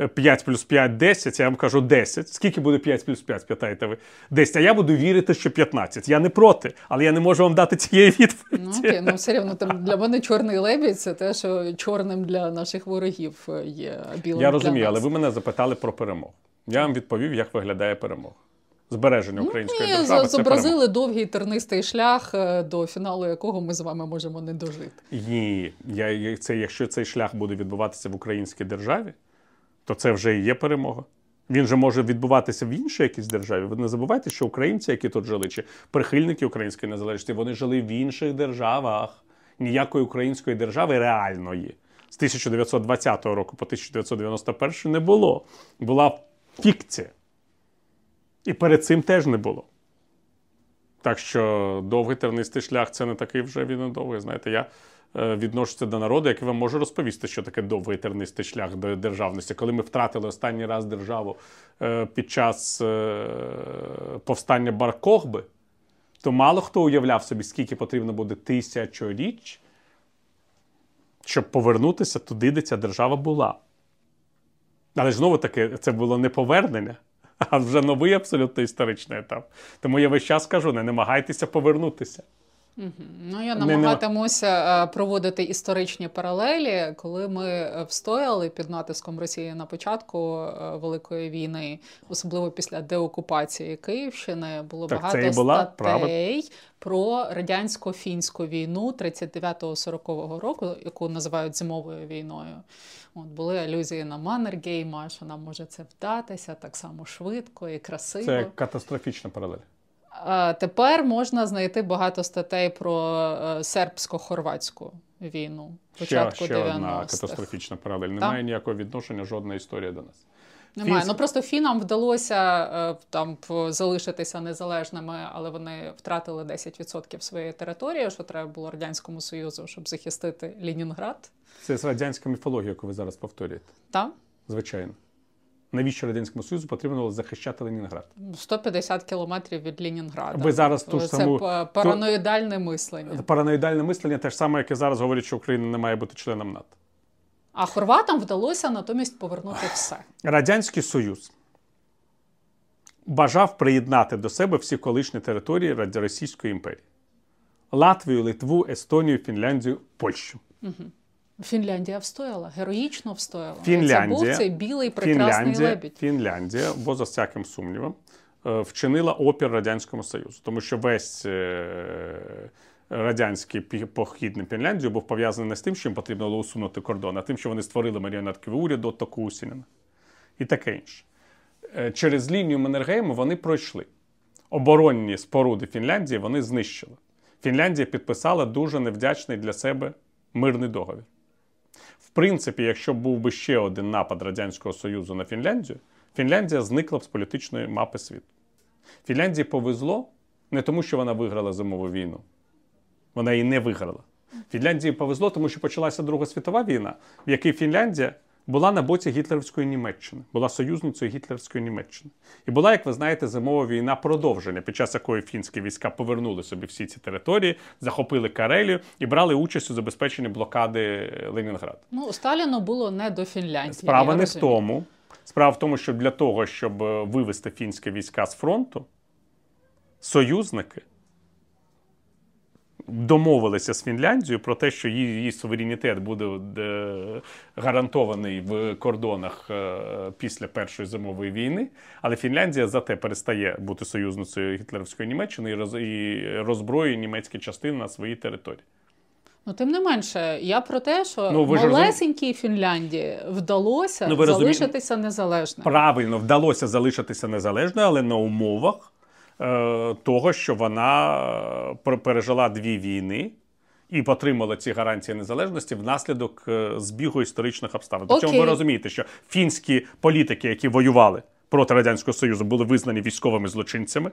Speaker 2: е, 5 плюс 5 – 10, я вам кажу 10. Скільки буде 5 плюс 5, питаєте ви? 10. А я буду вірити, що 15. Я не проти, але я не можу вам дати цієї відповіді.
Speaker 1: Ну, окей, ну все рівно там для мене чорний лебідь це те, що чорним для наших ворогів е, є, а білим
Speaker 2: Я
Speaker 1: для
Speaker 2: розумію,
Speaker 1: нас.
Speaker 2: але ви мене запитали про перемогу. Я вам відповів, як виглядає перемога. Збереження української
Speaker 1: Ми
Speaker 2: держави. Перемога.
Speaker 1: зобразили довгий тернистий шлях, е, до фіналу якого ми з вами можемо не дожити.
Speaker 2: Ні, я- це, якщо цей шлях буде відбуватися в українській державі, то це вже і є перемога. Він же може відбуватися в іншій якійсь державі. Ви не забувайте, що українці, які тут жили, чи прихильники української незалежності, вони жили в інших державах. Ніякої української держави реальної з 1920 року по 1991 не було. Була фікція. І перед цим теж не було. Так що довгий тернистий шлях це не такий вже він довгий. Знаєте, я е, відношуся до народу, який вам може розповісти, що таке довгий тернистий шлях до державності. Коли ми втратили останній раз державу е, під час е, повстання Баркохби, то мало хто уявляв собі, скільки потрібно буде тисячоріч, щоб повернутися туди, де ця держава була. Але ж знову таки, це було не повернення, а вже новий абсолютно історичний етап. Тому я весь час кажу: не намагайтеся повернутися.
Speaker 1: Ну, я намагатимуся е, проводити історичні паралелі, коли ми е, встояли під натиском Росії на початку е, Великої війни, особливо після деокупації Київщини, було
Speaker 2: Так,
Speaker 1: багато
Speaker 2: була
Speaker 1: статей про радянсько-фінську війну 39-40 року, яку називають зимовою війною. От були алюзії на Маннергейма, що нам може це вдатися так само швидко і красиво.
Speaker 2: Це катастрофічна паралель.
Speaker 1: Тепер можна знайти багато статей про е, сербсько-хорватську війну
Speaker 2: Ще,
Speaker 1: початку
Speaker 2: ще одна катастрофічна паралель. Немає ніякого відношення жодна історія до нас.
Speaker 1: Немає.
Speaker 2: Фінськ-
Speaker 1: Ну просто фінам вдалося е, там залишитися незалежними, але вони втратили 10% своєї території, що треба було радянському союзу, щоб захистити Ленінград.
Speaker 2: Це з радянська міфологія, яку ви зараз повторюєте.
Speaker 1: Та
Speaker 2: Звичайно. Навіщо Радянському Союзу потрібно було захищати Ленінград?
Speaker 1: 150 кілометрів від Ленінграда.
Speaker 2: Ви зараз ту ж
Speaker 1: це
Speaker 2: саму-
Speaker 1: параноїдальне мислення.
Speaker 2: Параноїдальне мислення те ж саме, яке зараз говорять, що Україна не має бути членом НАТО.
Speaker 1: А хорватам вдалося натомість повернути все.
Speaker 2: Радянський Союз бажав приєднати до себе всі колишні території Російської імперії: Латвію, Литву, Естонію, Фінляндію, Польщу.
Speaker 1: Фінляндія встояла, героїчно встояла.
Speaker 2: Фінляндія-
Speaker 1: Це був цей білий прекрасний
Speaker 2: Фінляндія,
Speaker 1: лебідь.
Speaker 2: Фінляндія, бо за всяким сумнівом, е, вчинила опір Радянському Союзу, тому що весь е, радянський похід на Фінляндію був пов'язаний не з тим, що їм потрібно було усунути кордон, а тим, що вони створили маріонетковий уряд Отто і таке інше. Е, Через лінію Маннергейму вони пройшли. Оборонні споруди Фінляндії вони знищили. Фінляндія підписала дуже невдячний для себе мирний договір. Принципі, якщо був би ще один напад Радянського Союзу на Фінляндію, Фінляндія зникла б з політичної мапи світу. Фінляндії повезло не тому, що вона виграла зимову війну. Вона її не виграла. Фінляндії повезло, тому що почалася Друга світова війна, в якій Фінляндія була на боці гітлерівської Німеччини, була союзницею гітлерівської Німеччини. І була, як ви знаєте, зимова війна продовження, під час якої фінські війська повернули собі всі ці території, захопили Карелію і брали участь у забезпеченні блокади Ленінграда.
Speaker 1: Ну, Сталіну було не до Фінляндії.
Speaker 2: Справа не в тому. Справа в тому, що для того, щоб е, вивести фінські війська з фронту, союзники домовилися з Фінляндією про те, що її, її суверенітет буде е, гарантований в кордонах е, після Першої зимової війни. Але Фінляндія зате перестає бути союзницею гітлерівської Німеччини і, роз, і роззброює німецькі частини на своїй території.
Speaker 1: Ну, тим не менше, я про те, що
Speaker 2: Ну,
Speaker 1: малесенькій Фінляндії вдалося
Speaker 2: Ну,
Speaker 1: залишитися незалежною.
Speaker 2: Правильно, вдалося залишитися незалежною, але на умовах того, що вона е, пережила дві війни і отримала ці гарантії незалежності внаслідок е, збігу історичних обставин. Причому ви розумієте, що фінські політики, які воювали проти Радянського Союзу, були визнані військовими злочинцями.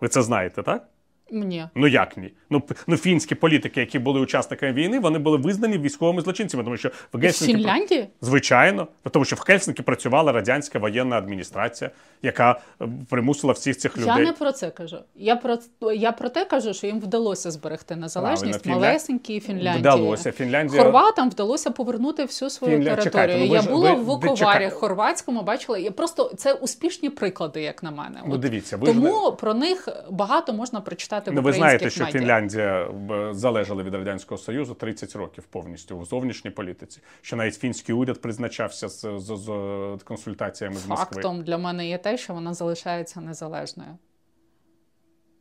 Speaker 2: Ви це знаєте, так?
Speaker 1: Ні.
Speaker 2: Ну як ні? Ну, ну фінські політики, які були учасниками війни, вони були визнані військовими злочинцями, тому що в
Speaker 1: В
Speaker 2: Гельсінкі
Speaker 1: Фінляндії?
Speaker 2: Звичайно, тому що в Хельсинкі працювала радянська воєнна адміністрація, яка е, примусила всіх цих людей.
Speaker 1: Я не про це кажу. Я про я про те кажу, що їм вдалося зберегти незалежність
Speaker 2: Фінля-
Speaker 1: малесенькій Фінляндії.
Speaker 2: Вдалося. Фінляндія
Speaker 1: Хорватам вдалося повернути всю свою
Speaker 2: Фінля-
Speaker 1: територію.
Speaker 2: чекайте, ну ви
Speaker 1: я
Speaker 2: ж-
Speaker 1: була
Speaker 2: ви-
Speaker 1: в Вуковарі хорватському, бачила. Я просто це успішні приклади, як на мене.
Speaker 2: Ну, дивіться, ви ж
Speaker 1: тому про них багато можна прочитати в
Speaker 2: Ну, ви знаєте, що
Speaker 1: медіа.
Speaker 2: Фінляндія залежала від радянського союзу 30 років повністю у зовнішній політиці. Що навіть фінський уряд призначався з, з, з консультаціями з Москви.
Speaker 1: Фактом для мене є те, що вона залишається незалежною.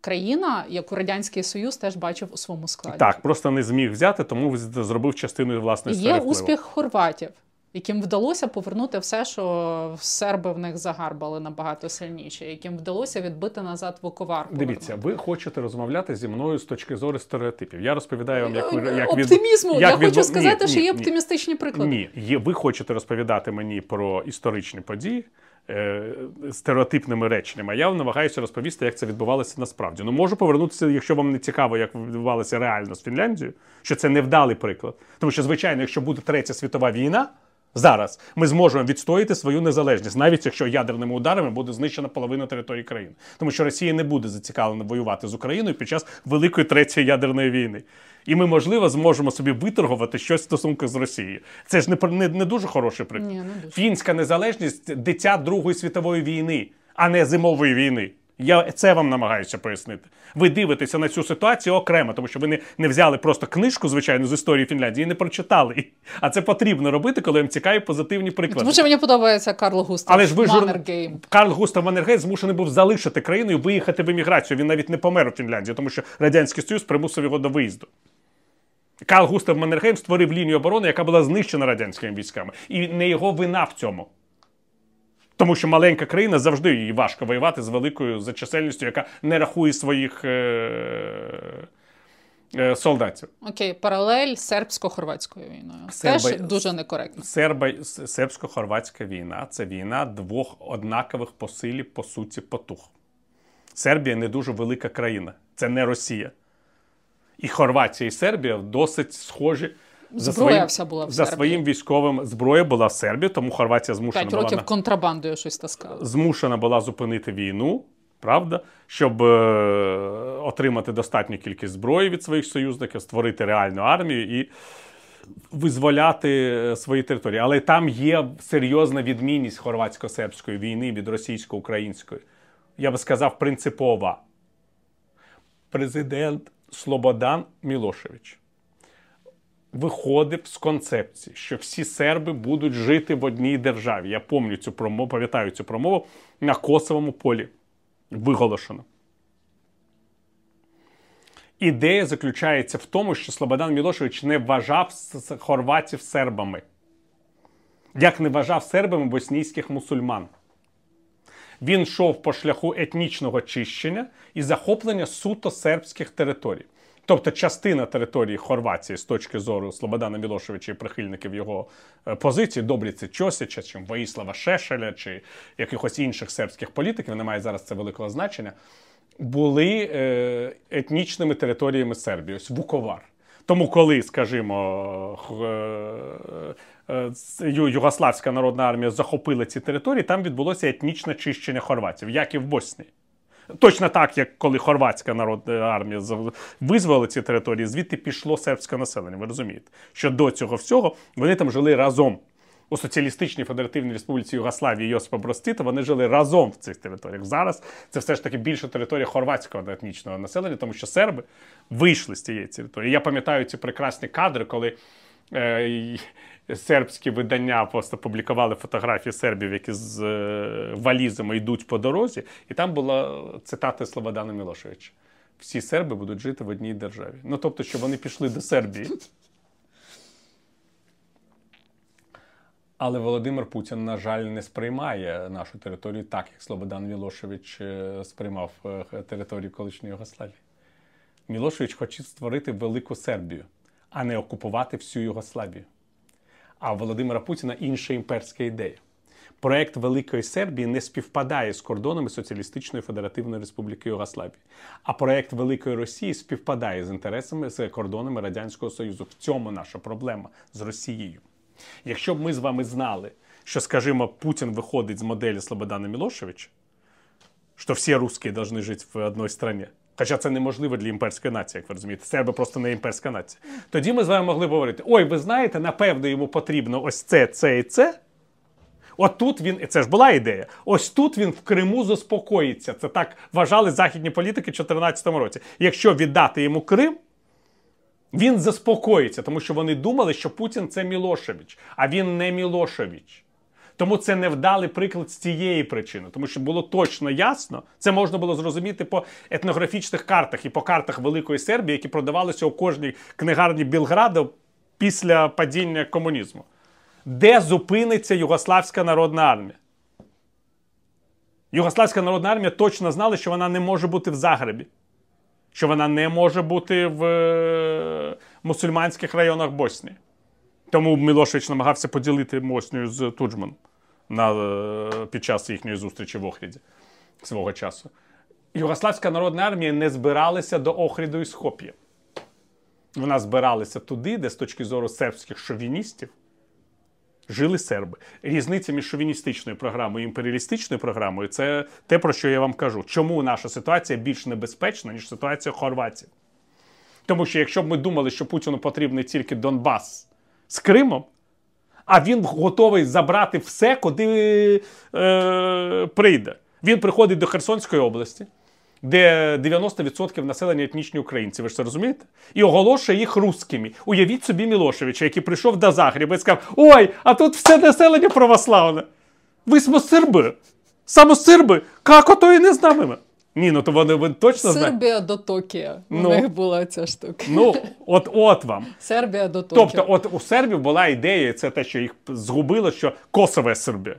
Speaker 1: Країна, яку Радянський Союз теж бачив у своєму складі.
Speaker 2: Так, просто не зміг взяти, тому зробив частиною власної
Speaker 1: є
Speaker 2: впливу.
Speaker 1: успіх хорватів, яким вдалося повернути все, що серби в них загарбали набагато сильніше, яким вдалося відбити назад Вуковар.
Speaker 2: Дивіться, ви хочете розмовляти зі мною з точки зору стереотипів. Я розповідаю вам, як ви як від-
Speaker 1: оптимізму.
Speaker 2: як
Speaker 1: Я хочу
Speaker 2: відбу-
Speaker 1: сказати,
Speaker 2: Ні,
Speaker 1: що
Speaker 2: ні,
Speaker 1: є
Speaker 2: ні.
Speaker 1: оптимістичні приклади.
Speaker 2: Ні, є, ви хочете розповідати мені про історичні події е, стереотипними реченнями. Я вам намагаюся розповісти, як це відбувалося насправді. Ну можу повернутися, якщо вам не цікаво, як відбувалося реально з Фінляндією, що це невдалий приклад. Тому що, звичайно, якщо буде третя світова війна. Зараз ми зможемо відстояти свою незалежність, навіть якщо ядерними ударами буде знищена половина території країни, тому що Росія не буде зацікавлена воювати з Україною під час великої третьої ядерної війни. І ми, можливо, зможемо собі виторгувати щось в стосунках з Росією. Це ж не, не, не дуже хороший приклад.
Speaker 1: Ні, не дуже.
Speaker 2: Фінська незалежність дитя Другої світової війни, а не зимової війни. Я це вам намагаюся пояснити. Ви дивитеся на цю ситуацію окремо, тому що ви не, не взяли просто книжку, звичайно, з історії Фінляндії і не прочитали. А це потрібно робити, коли вам цікаві позитивні приклади.
Speaker 1: Тому що мені подобається Карл Густав
Speaker 2: Але ж ви жур... Карл Густав Маннергейм змушений був залишити країну і виїхати в еміграцію. Він навіть не помер у Фінляндії, тому що Радянський Союз примусив його до виїзду. Карл Густав Маннергейм створив лінію оборони, яка була знищена радянськими військами. І не його вина в цьому. Тому що маленька країна завжди їй важко воювати з великою за чисельністю, яка не рахує своїх е... Е, солдатів.
Speaker 1: Окей, паралель сербсько-хорватською війною.
Speaker 2: Серби-
Speaker 1: Теж дуже некоректно.
Speaker 2: Серба... Сербсько-хорватська війна це війна двох однакових по силі, по суті, потуг. Сербія не дуже велика країна, це не Росія. І Хорватія і Сербія досить схожі. За
Speaker 1: Зброя
Speaker 2: своїм,
Speaker 1: вся була в
Speaker 2: за
Speaker 1: Сербії.
Speaker 2: своїм військовим зброя була в Сербії, тому Хорватія змушена
Speaker 1: П'ять
Speaker 2: була
Speaker 1: років
Speaker 2: на-
Speaker 1: контрабандою щось таскали.
Speaker 2: змушена була зупинити війну, правда, щоб е, отримати достатню кількість зброї від своїх союзників, створити реальну армію і визволяти е, свої території. Але там є серйозна відмінність хорватсько-сербської війни від російсько-української. Я би сказав, принципова. Президент Слободан Мілошевич виходив з концепції, що всі серби будуть жити в одній державі. Я пам'ятаю цю промову, пам'ятаю цю промову на Косовому полі виголошено. Ідея заключається в тому, що Слободан Мілошевич не вважав хорватів сербами, як не вважав сербами боснійських мусульман. Він йшов по шляху етнічного чищення і захоплення суто сербських територій. Тобто частина території Хорватії з точки зору Слободана Мілошевича і прихильників його е, позиції, Добріці Чосича, чи Воїслава Шешеля, чи якихось інших сербських політиків, не має зараз це великого значення, були е, етнічними територіями Сербії, ось Вуковар. Тому, коли, скажімо, е, Югославська народна армія захопила ці території, там відбулося етнічне чищення хорватів, як і в Боснії. Точно так, як коли хорватська народна армія за- визволила ці території, звідти пішло сербське населення. Ви розумієте, що до цього всього вони там жили разом. У Соціалістичній Федеративній Республіці Югославії Йосипа Брос Тіта вони жили разом в цих територіях. Зараз це все ж таки більше територія хорватського етнічного населення, тому що серби вийшли з цієї території. Я пам'ятаю ці прекрасні кадри, коли е, сербські видання просто публікували фотографії сербів, які з е, валізами йдуть по дорозі, і там була цитата Слободана Мілошевича. Всі серби будуть жити в одній державі. Ну тобто, що вони пішли до Сербії. Але Володимир Путін, на жаль, не сприймає нашу територію так, як Слободан Мілошевич е, сприймав територію колишньої Югославії. Мілошевич хоче створити велику Сербію, а не окупувати всю Югославію. А у Володимира Путіна інша імперська ідея. Проект Великої Сербії не співпадає з кордонами Соціалістичної Федеративної Республіки Югославії. А проект Великої Росії співпадає з інтересами з кордонами Радянського Союзу. В цьому наша проблема з Росією. Якщо б ми з вами знали, що, скажімо, Путін виходить з моделі Слободана Мілошевича, що всі русські повинні жити в одній країні. Хоча це неможливо для імперської нації, як ви розумієте. Серби просто не імперська нація. Тоді ми з вами могли говорити: ой, ви знаєте, напевно, йому потрібно ось це, це і це. От тут він, і це ж була ідея. Ось тут він в Криму заспокоїться. Це так вважали західні політики в 2014 році. Якщо віддати йому Крим, він заспокоїться, тому що вони думали, що Путін це Мілошевич, а він не Мілошевич. Тому це невдалий приклад з цієї причини, тому що було точно ясно, це можна було зрозуміти по етнографічних картах і по картах Великої Сербії, які продавалися у кожній книгарні Білграда після падіння комунізму. Де зупиниться Югославська народна армія? Югославська народна армія точно знала, що вона не може бути в Загребі, що вона не може бути в е, мусульманських районах Боснії. Тому Мілошевич намагався поділити Боснію з Туджманом на, е, під час їхньої зустрічі в Охріді свого часу. Югославська народна армія не збиралася до Охріду і Схоп'я. Вона збиралася туди, де з точки зору сербських шовіністів жили серби. Різниця між шовіністичною програмою і імперіалістичною програмою це те, про що я вам кажу. Чому наша ситуація більш небезпечна, ніж ситуація в Хорватії? Тому що якщо б ми думали, що Путіну потрібний тільки Донбас з Кримом, а він готовий забрати все, куди е, прийде. Він приходить до Херсонської області, де 90% населення етнічні українці, ви ж це розумієте? І оголошує їх русскими. Уявіть собі Мілошевича, який прийшов до Загріба і сказав: Ой, а тут все населення православне. Ви самосерби. Самосерби, як ото і не знаємо. Ні, ну то вони ви точно знаєте.
Speaker 1: Сербія до Токіо. У
Speaker 2: Ну.
Speaker 1: них була ця штука.
Speaker 2: Ну, от от вам.
Speaker 1: Сербія до Токіо.
Speaker 2: Тобто, от у сербів була ідея, і це те, що їх згубило, що Косово є Сербія.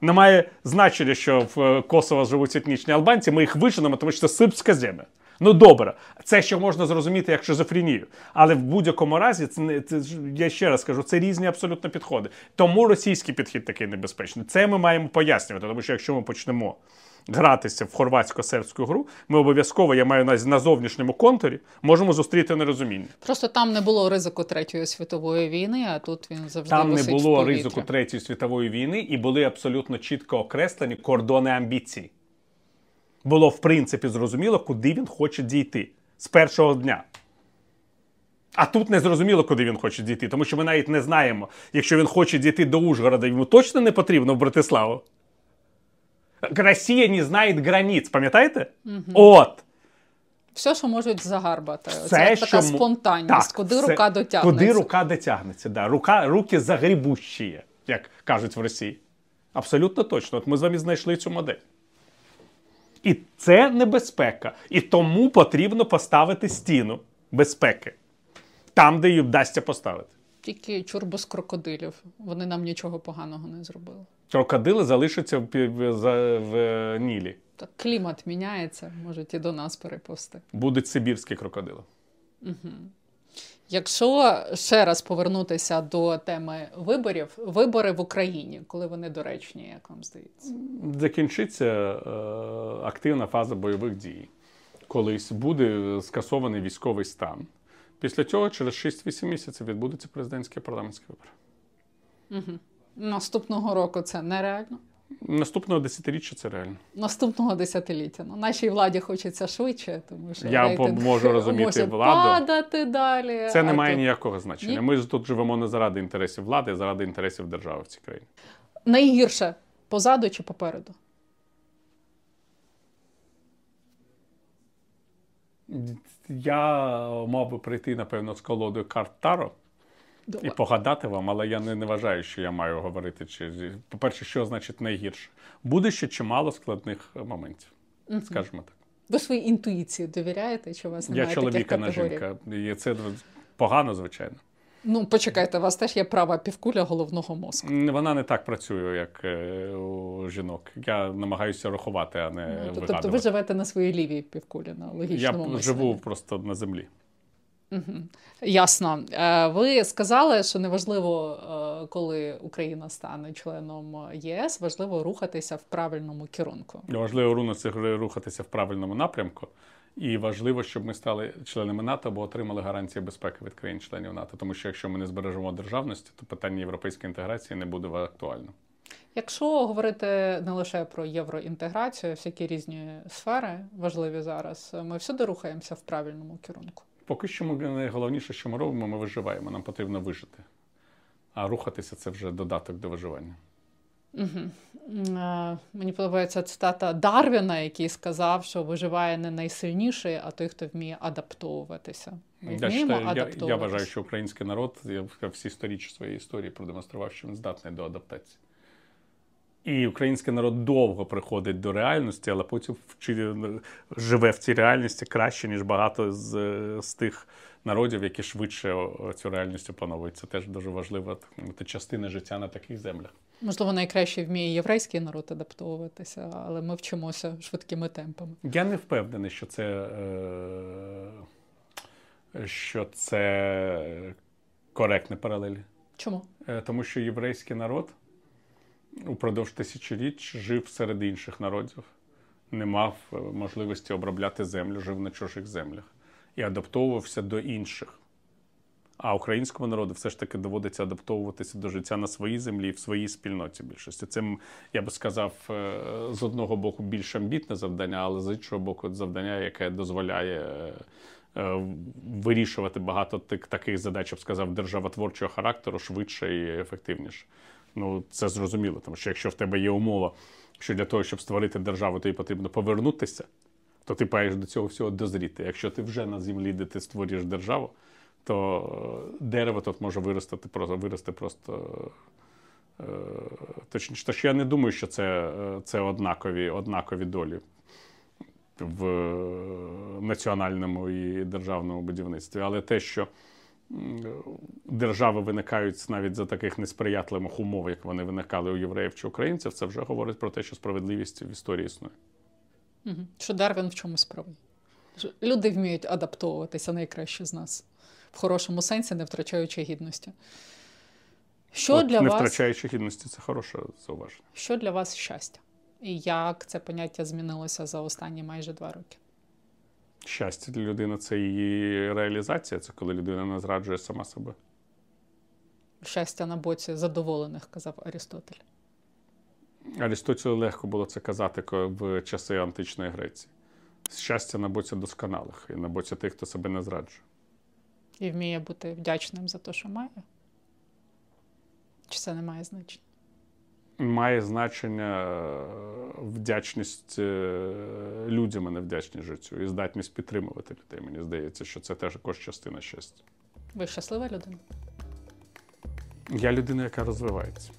Speaker 2: Немає значення, що в е, Косово живуть етнічні албанці, ми їх виженемо, тому що це сербська земля. Ну добре, це ще можна зрозуміти як шизофренію. Але в будь-якому разі, це це я ще раз кажу, це різні абсолютно підходи. Тому російський підхід такий небезпечний. Це ми маємо пояснювати, тому що якщо ми почнемо гратися в хорватсько-сербську гру, ми обов'язково, я маю на, на зовнішньому контурі, можемо зустріти нерозуміння.
Speaker 1: Просто там не було ризику Третьої світової війни, а тут він завжди
Speaker 2: Там не було ризику Третьої світової війни і були абсолютно чітко окреслені кордони амбіцій. Було в принципі зрозуміло, куди він хоче дійти з першого дня. А тут не зрозуміло, куди він хоче дійти, тому що ми навіть не знаємо, якщо він хоче дійти до Ужгорода, йому точно не потрібно в Братиславу. Росія не знає границь, пам'ятаєте? От.
Speaker 1: Все, що можуть загарбати.
Speaker 2: Все,
Speaker 1: Це
Speaker 2: що
Speaker 1: така спонтанність,
Speaker 2: Так,
Speaker 1: куди
Speaker 2: все-
Speaker 1: рука дотягнеться.
Speaker 2: Куди рука дотягнеться, да. рука, руки загрібущі, як кажуть в Росії. Абсолютно точно. От ми з вами знайшли цю модель. І це небезпека. І тому потрібно поставити стіну безпеки. Там, де її вдасться поставити.
Speaker 1: Тільки чурбус крокодилів. Вони нам нічого поганого не зробили.
Speaker 2: Крокодили залишаться в, в, в е, Нілі.
Speaker 1: Так клімат міняється, можуть і до нас переповсти.
Speaker 2: Будуть сибірські крокодили.
Speaker 1: Якщо ще раз повернутися до теми виборів, вибори в Україні, коли вони доречні, як вам здається?
Speaker 2: Закінчиться е, активна фаза бойових дій. Колись буде скасований військовий стан. Після цього, через 6-8 місяців, відбудуться президентські і парламентські вибори.
Speaker 1: Наступного року це нереально.
Speaker 2: Наступного десятиріччя це реально.
Speaker 1: Наступного десятиліття. Ну, нашій владі хочеться швидше, тому що
Speaker 2: Я
Speaker 1: рейтинг
Speaker 2: можу розуміти
Speaker 1: може
Speaker 2: владу.
Speaker 1: падати далі.
Speaker 2: Це не має
Speaker 1: тут-
Speaker 2: ніякого значення.
Speaker 1: Ні?
Speaker 2: Ми тут живемо не заради інтересів влади, а заради інтересів держави в цій країні.
Speaker 1: Найгірше позаду чи попереду?
Speaker 2: Я мав би прийти, напевно, з колодою карт Таро і погадати вам, але я не, не вважаю, що я маю говорити. Чи по-перше, що значить найгірше? Буде ще чимало складних е, моментів, скажімо так.
Speaker 1: Ви своїй інтуїції довіряєте? Чи у вас немає
Speaker 2: Я чоловік, а
Speaker 1: таких
Speaker 2: не
Speaker 1: категорій?
Speaker 2: жінка. І це погано, звичайно.
Speaker 1: Ну, почекайте, у вас теж є права півкуля головного мозку.
Speaker 2: Вона не так працює, як е, у жінок. Я намагаюся рахувати, а не
Speaker 1: Ну, Тобто ви живете на своїй лівій півкулі, на
Speaker 2: Я
Speaker 1: логічному
Speaker 2: п-
Speaker 1: мисленні.
Speaker 2: живу просто на землі.
Speaker 1: Ясно. Е, Ви сказали, що неважливо, е, коли Україна стане членом ЄС, важливо рухатися в правильному керунку.
Speaker 2: Важливо рухатися в правильному напрямку. І важливо, щоб ми стали членами НАТО або отримали гарантії безпеки від країн-членів НАТО. Тому що якщо ми не збережемо державності, то питання європейської інтеграції не буде актуальним.
Speaker 1: Якщо говорити не лише про євроінтеграцію, всякі різні сфери важливі зараз, ми всюди рухаємося в правильному керунку.
Speaker 2: Поки що ми найголовніше, що ми робимо, ми виживаємо. Нам потрібно вижити. А рухатися це вже додаток до виживання.
Speaker 1: М, е, Мені подобається цитата Дарвіна, який сказав, що виживає не найсильніший, а той, хто вміє адаптовуватися. Ми
Speaker 2: Я,
Speaker 1: вміємо
Speaker 2: читаю, я, я вважаю, що український народ я всі сторіччя своєї історії продемонстрував, що він здатний до адаптації. І український народ довго приходить до реальності, але потім живе в цій реальності краще, ніж багато з, з тих народів, які швидше цю реальність опановують. Це теж дуже важлива частина життя на таких землях.
Speaker 1: Можливо, найкраще вміє єврейський народ адаптовуватися, але ми вчимося швидкими темпами.
Speaker 2: Я не впевнений, що це, е, що це коректні паралелі.
Speaker 1: Чому?
Speaker 2: Е, Тому що єврейський народ упродовж тисячоліть жив серед інших народів, не мав е, можливості обробляти землю, жив на чужих землях і адаптовувався до інших. А українському народу все ж таки доводиться адаптовуватися до життя на своїй землі і в своїй спільноті більшості. Це, я би сказав, е, з одного боку більш амбітне завдання, але з іншого боку, завдання, яке дозволяє е, вирішувати багато таких задач, я б сказав, державотворчого характеру швидше і ефективніше. Ну, це зрозуміло, тому що якщо в тебе є умова, що для того, щоб створити державу, тобі потрібно повернутися, то ти маєш до цього всього дозріти. Якщо ти вже на землі, де ти створюєш державу, то е, дерево тут може виростати просто вирости просто. е, Точніше, тож я не думаю, що це, е, це однакові, однакові долі в національному і державному будівництві. Але те, що держави виникають навіть за таких несприятливих умов, як вони виникали у євреїв чи українців, це вже говорить про те, що справедливість в історії існує.
Speaker 1: Угу. Що Дарвін в чомусь правий. Люди вміють адаптовуватися найкраще з нас в хорошому сенсі, не втрачаючи гідності. Що
Speaker 2: От,
Speaker 1: для
Speaker 2: не
Speaker 1: вас
Speaker 2: втрачаючи гідності, це хороше зауваження.
Speaker 1: що для вас щастя? І як це поняття змінилося за останні майже два роки?
Speaker 2: Щастя для людини це її реалізація, це коли людина не зраджує сама себе.
Speaker 1: Щастя на боці задоволених, казав Арістотель.
Speaker 2: Арістотелю легко було це казати в часи античної Греції. Щастя на боці досконалих і на боці тих, хто себе не зраджує.
Speaker 1: І вміє бути вдячним за те, що має? Чи це не має значення?
Speaker 2: Має значення е, вдячність е, людям, а не вдячність життю, і здатність підтримувати людей. Мені здається, що це теж також частина щастя.
Speaker 1: Ви щаслива людина?
Speaker 2: Я людина, яка розвивається.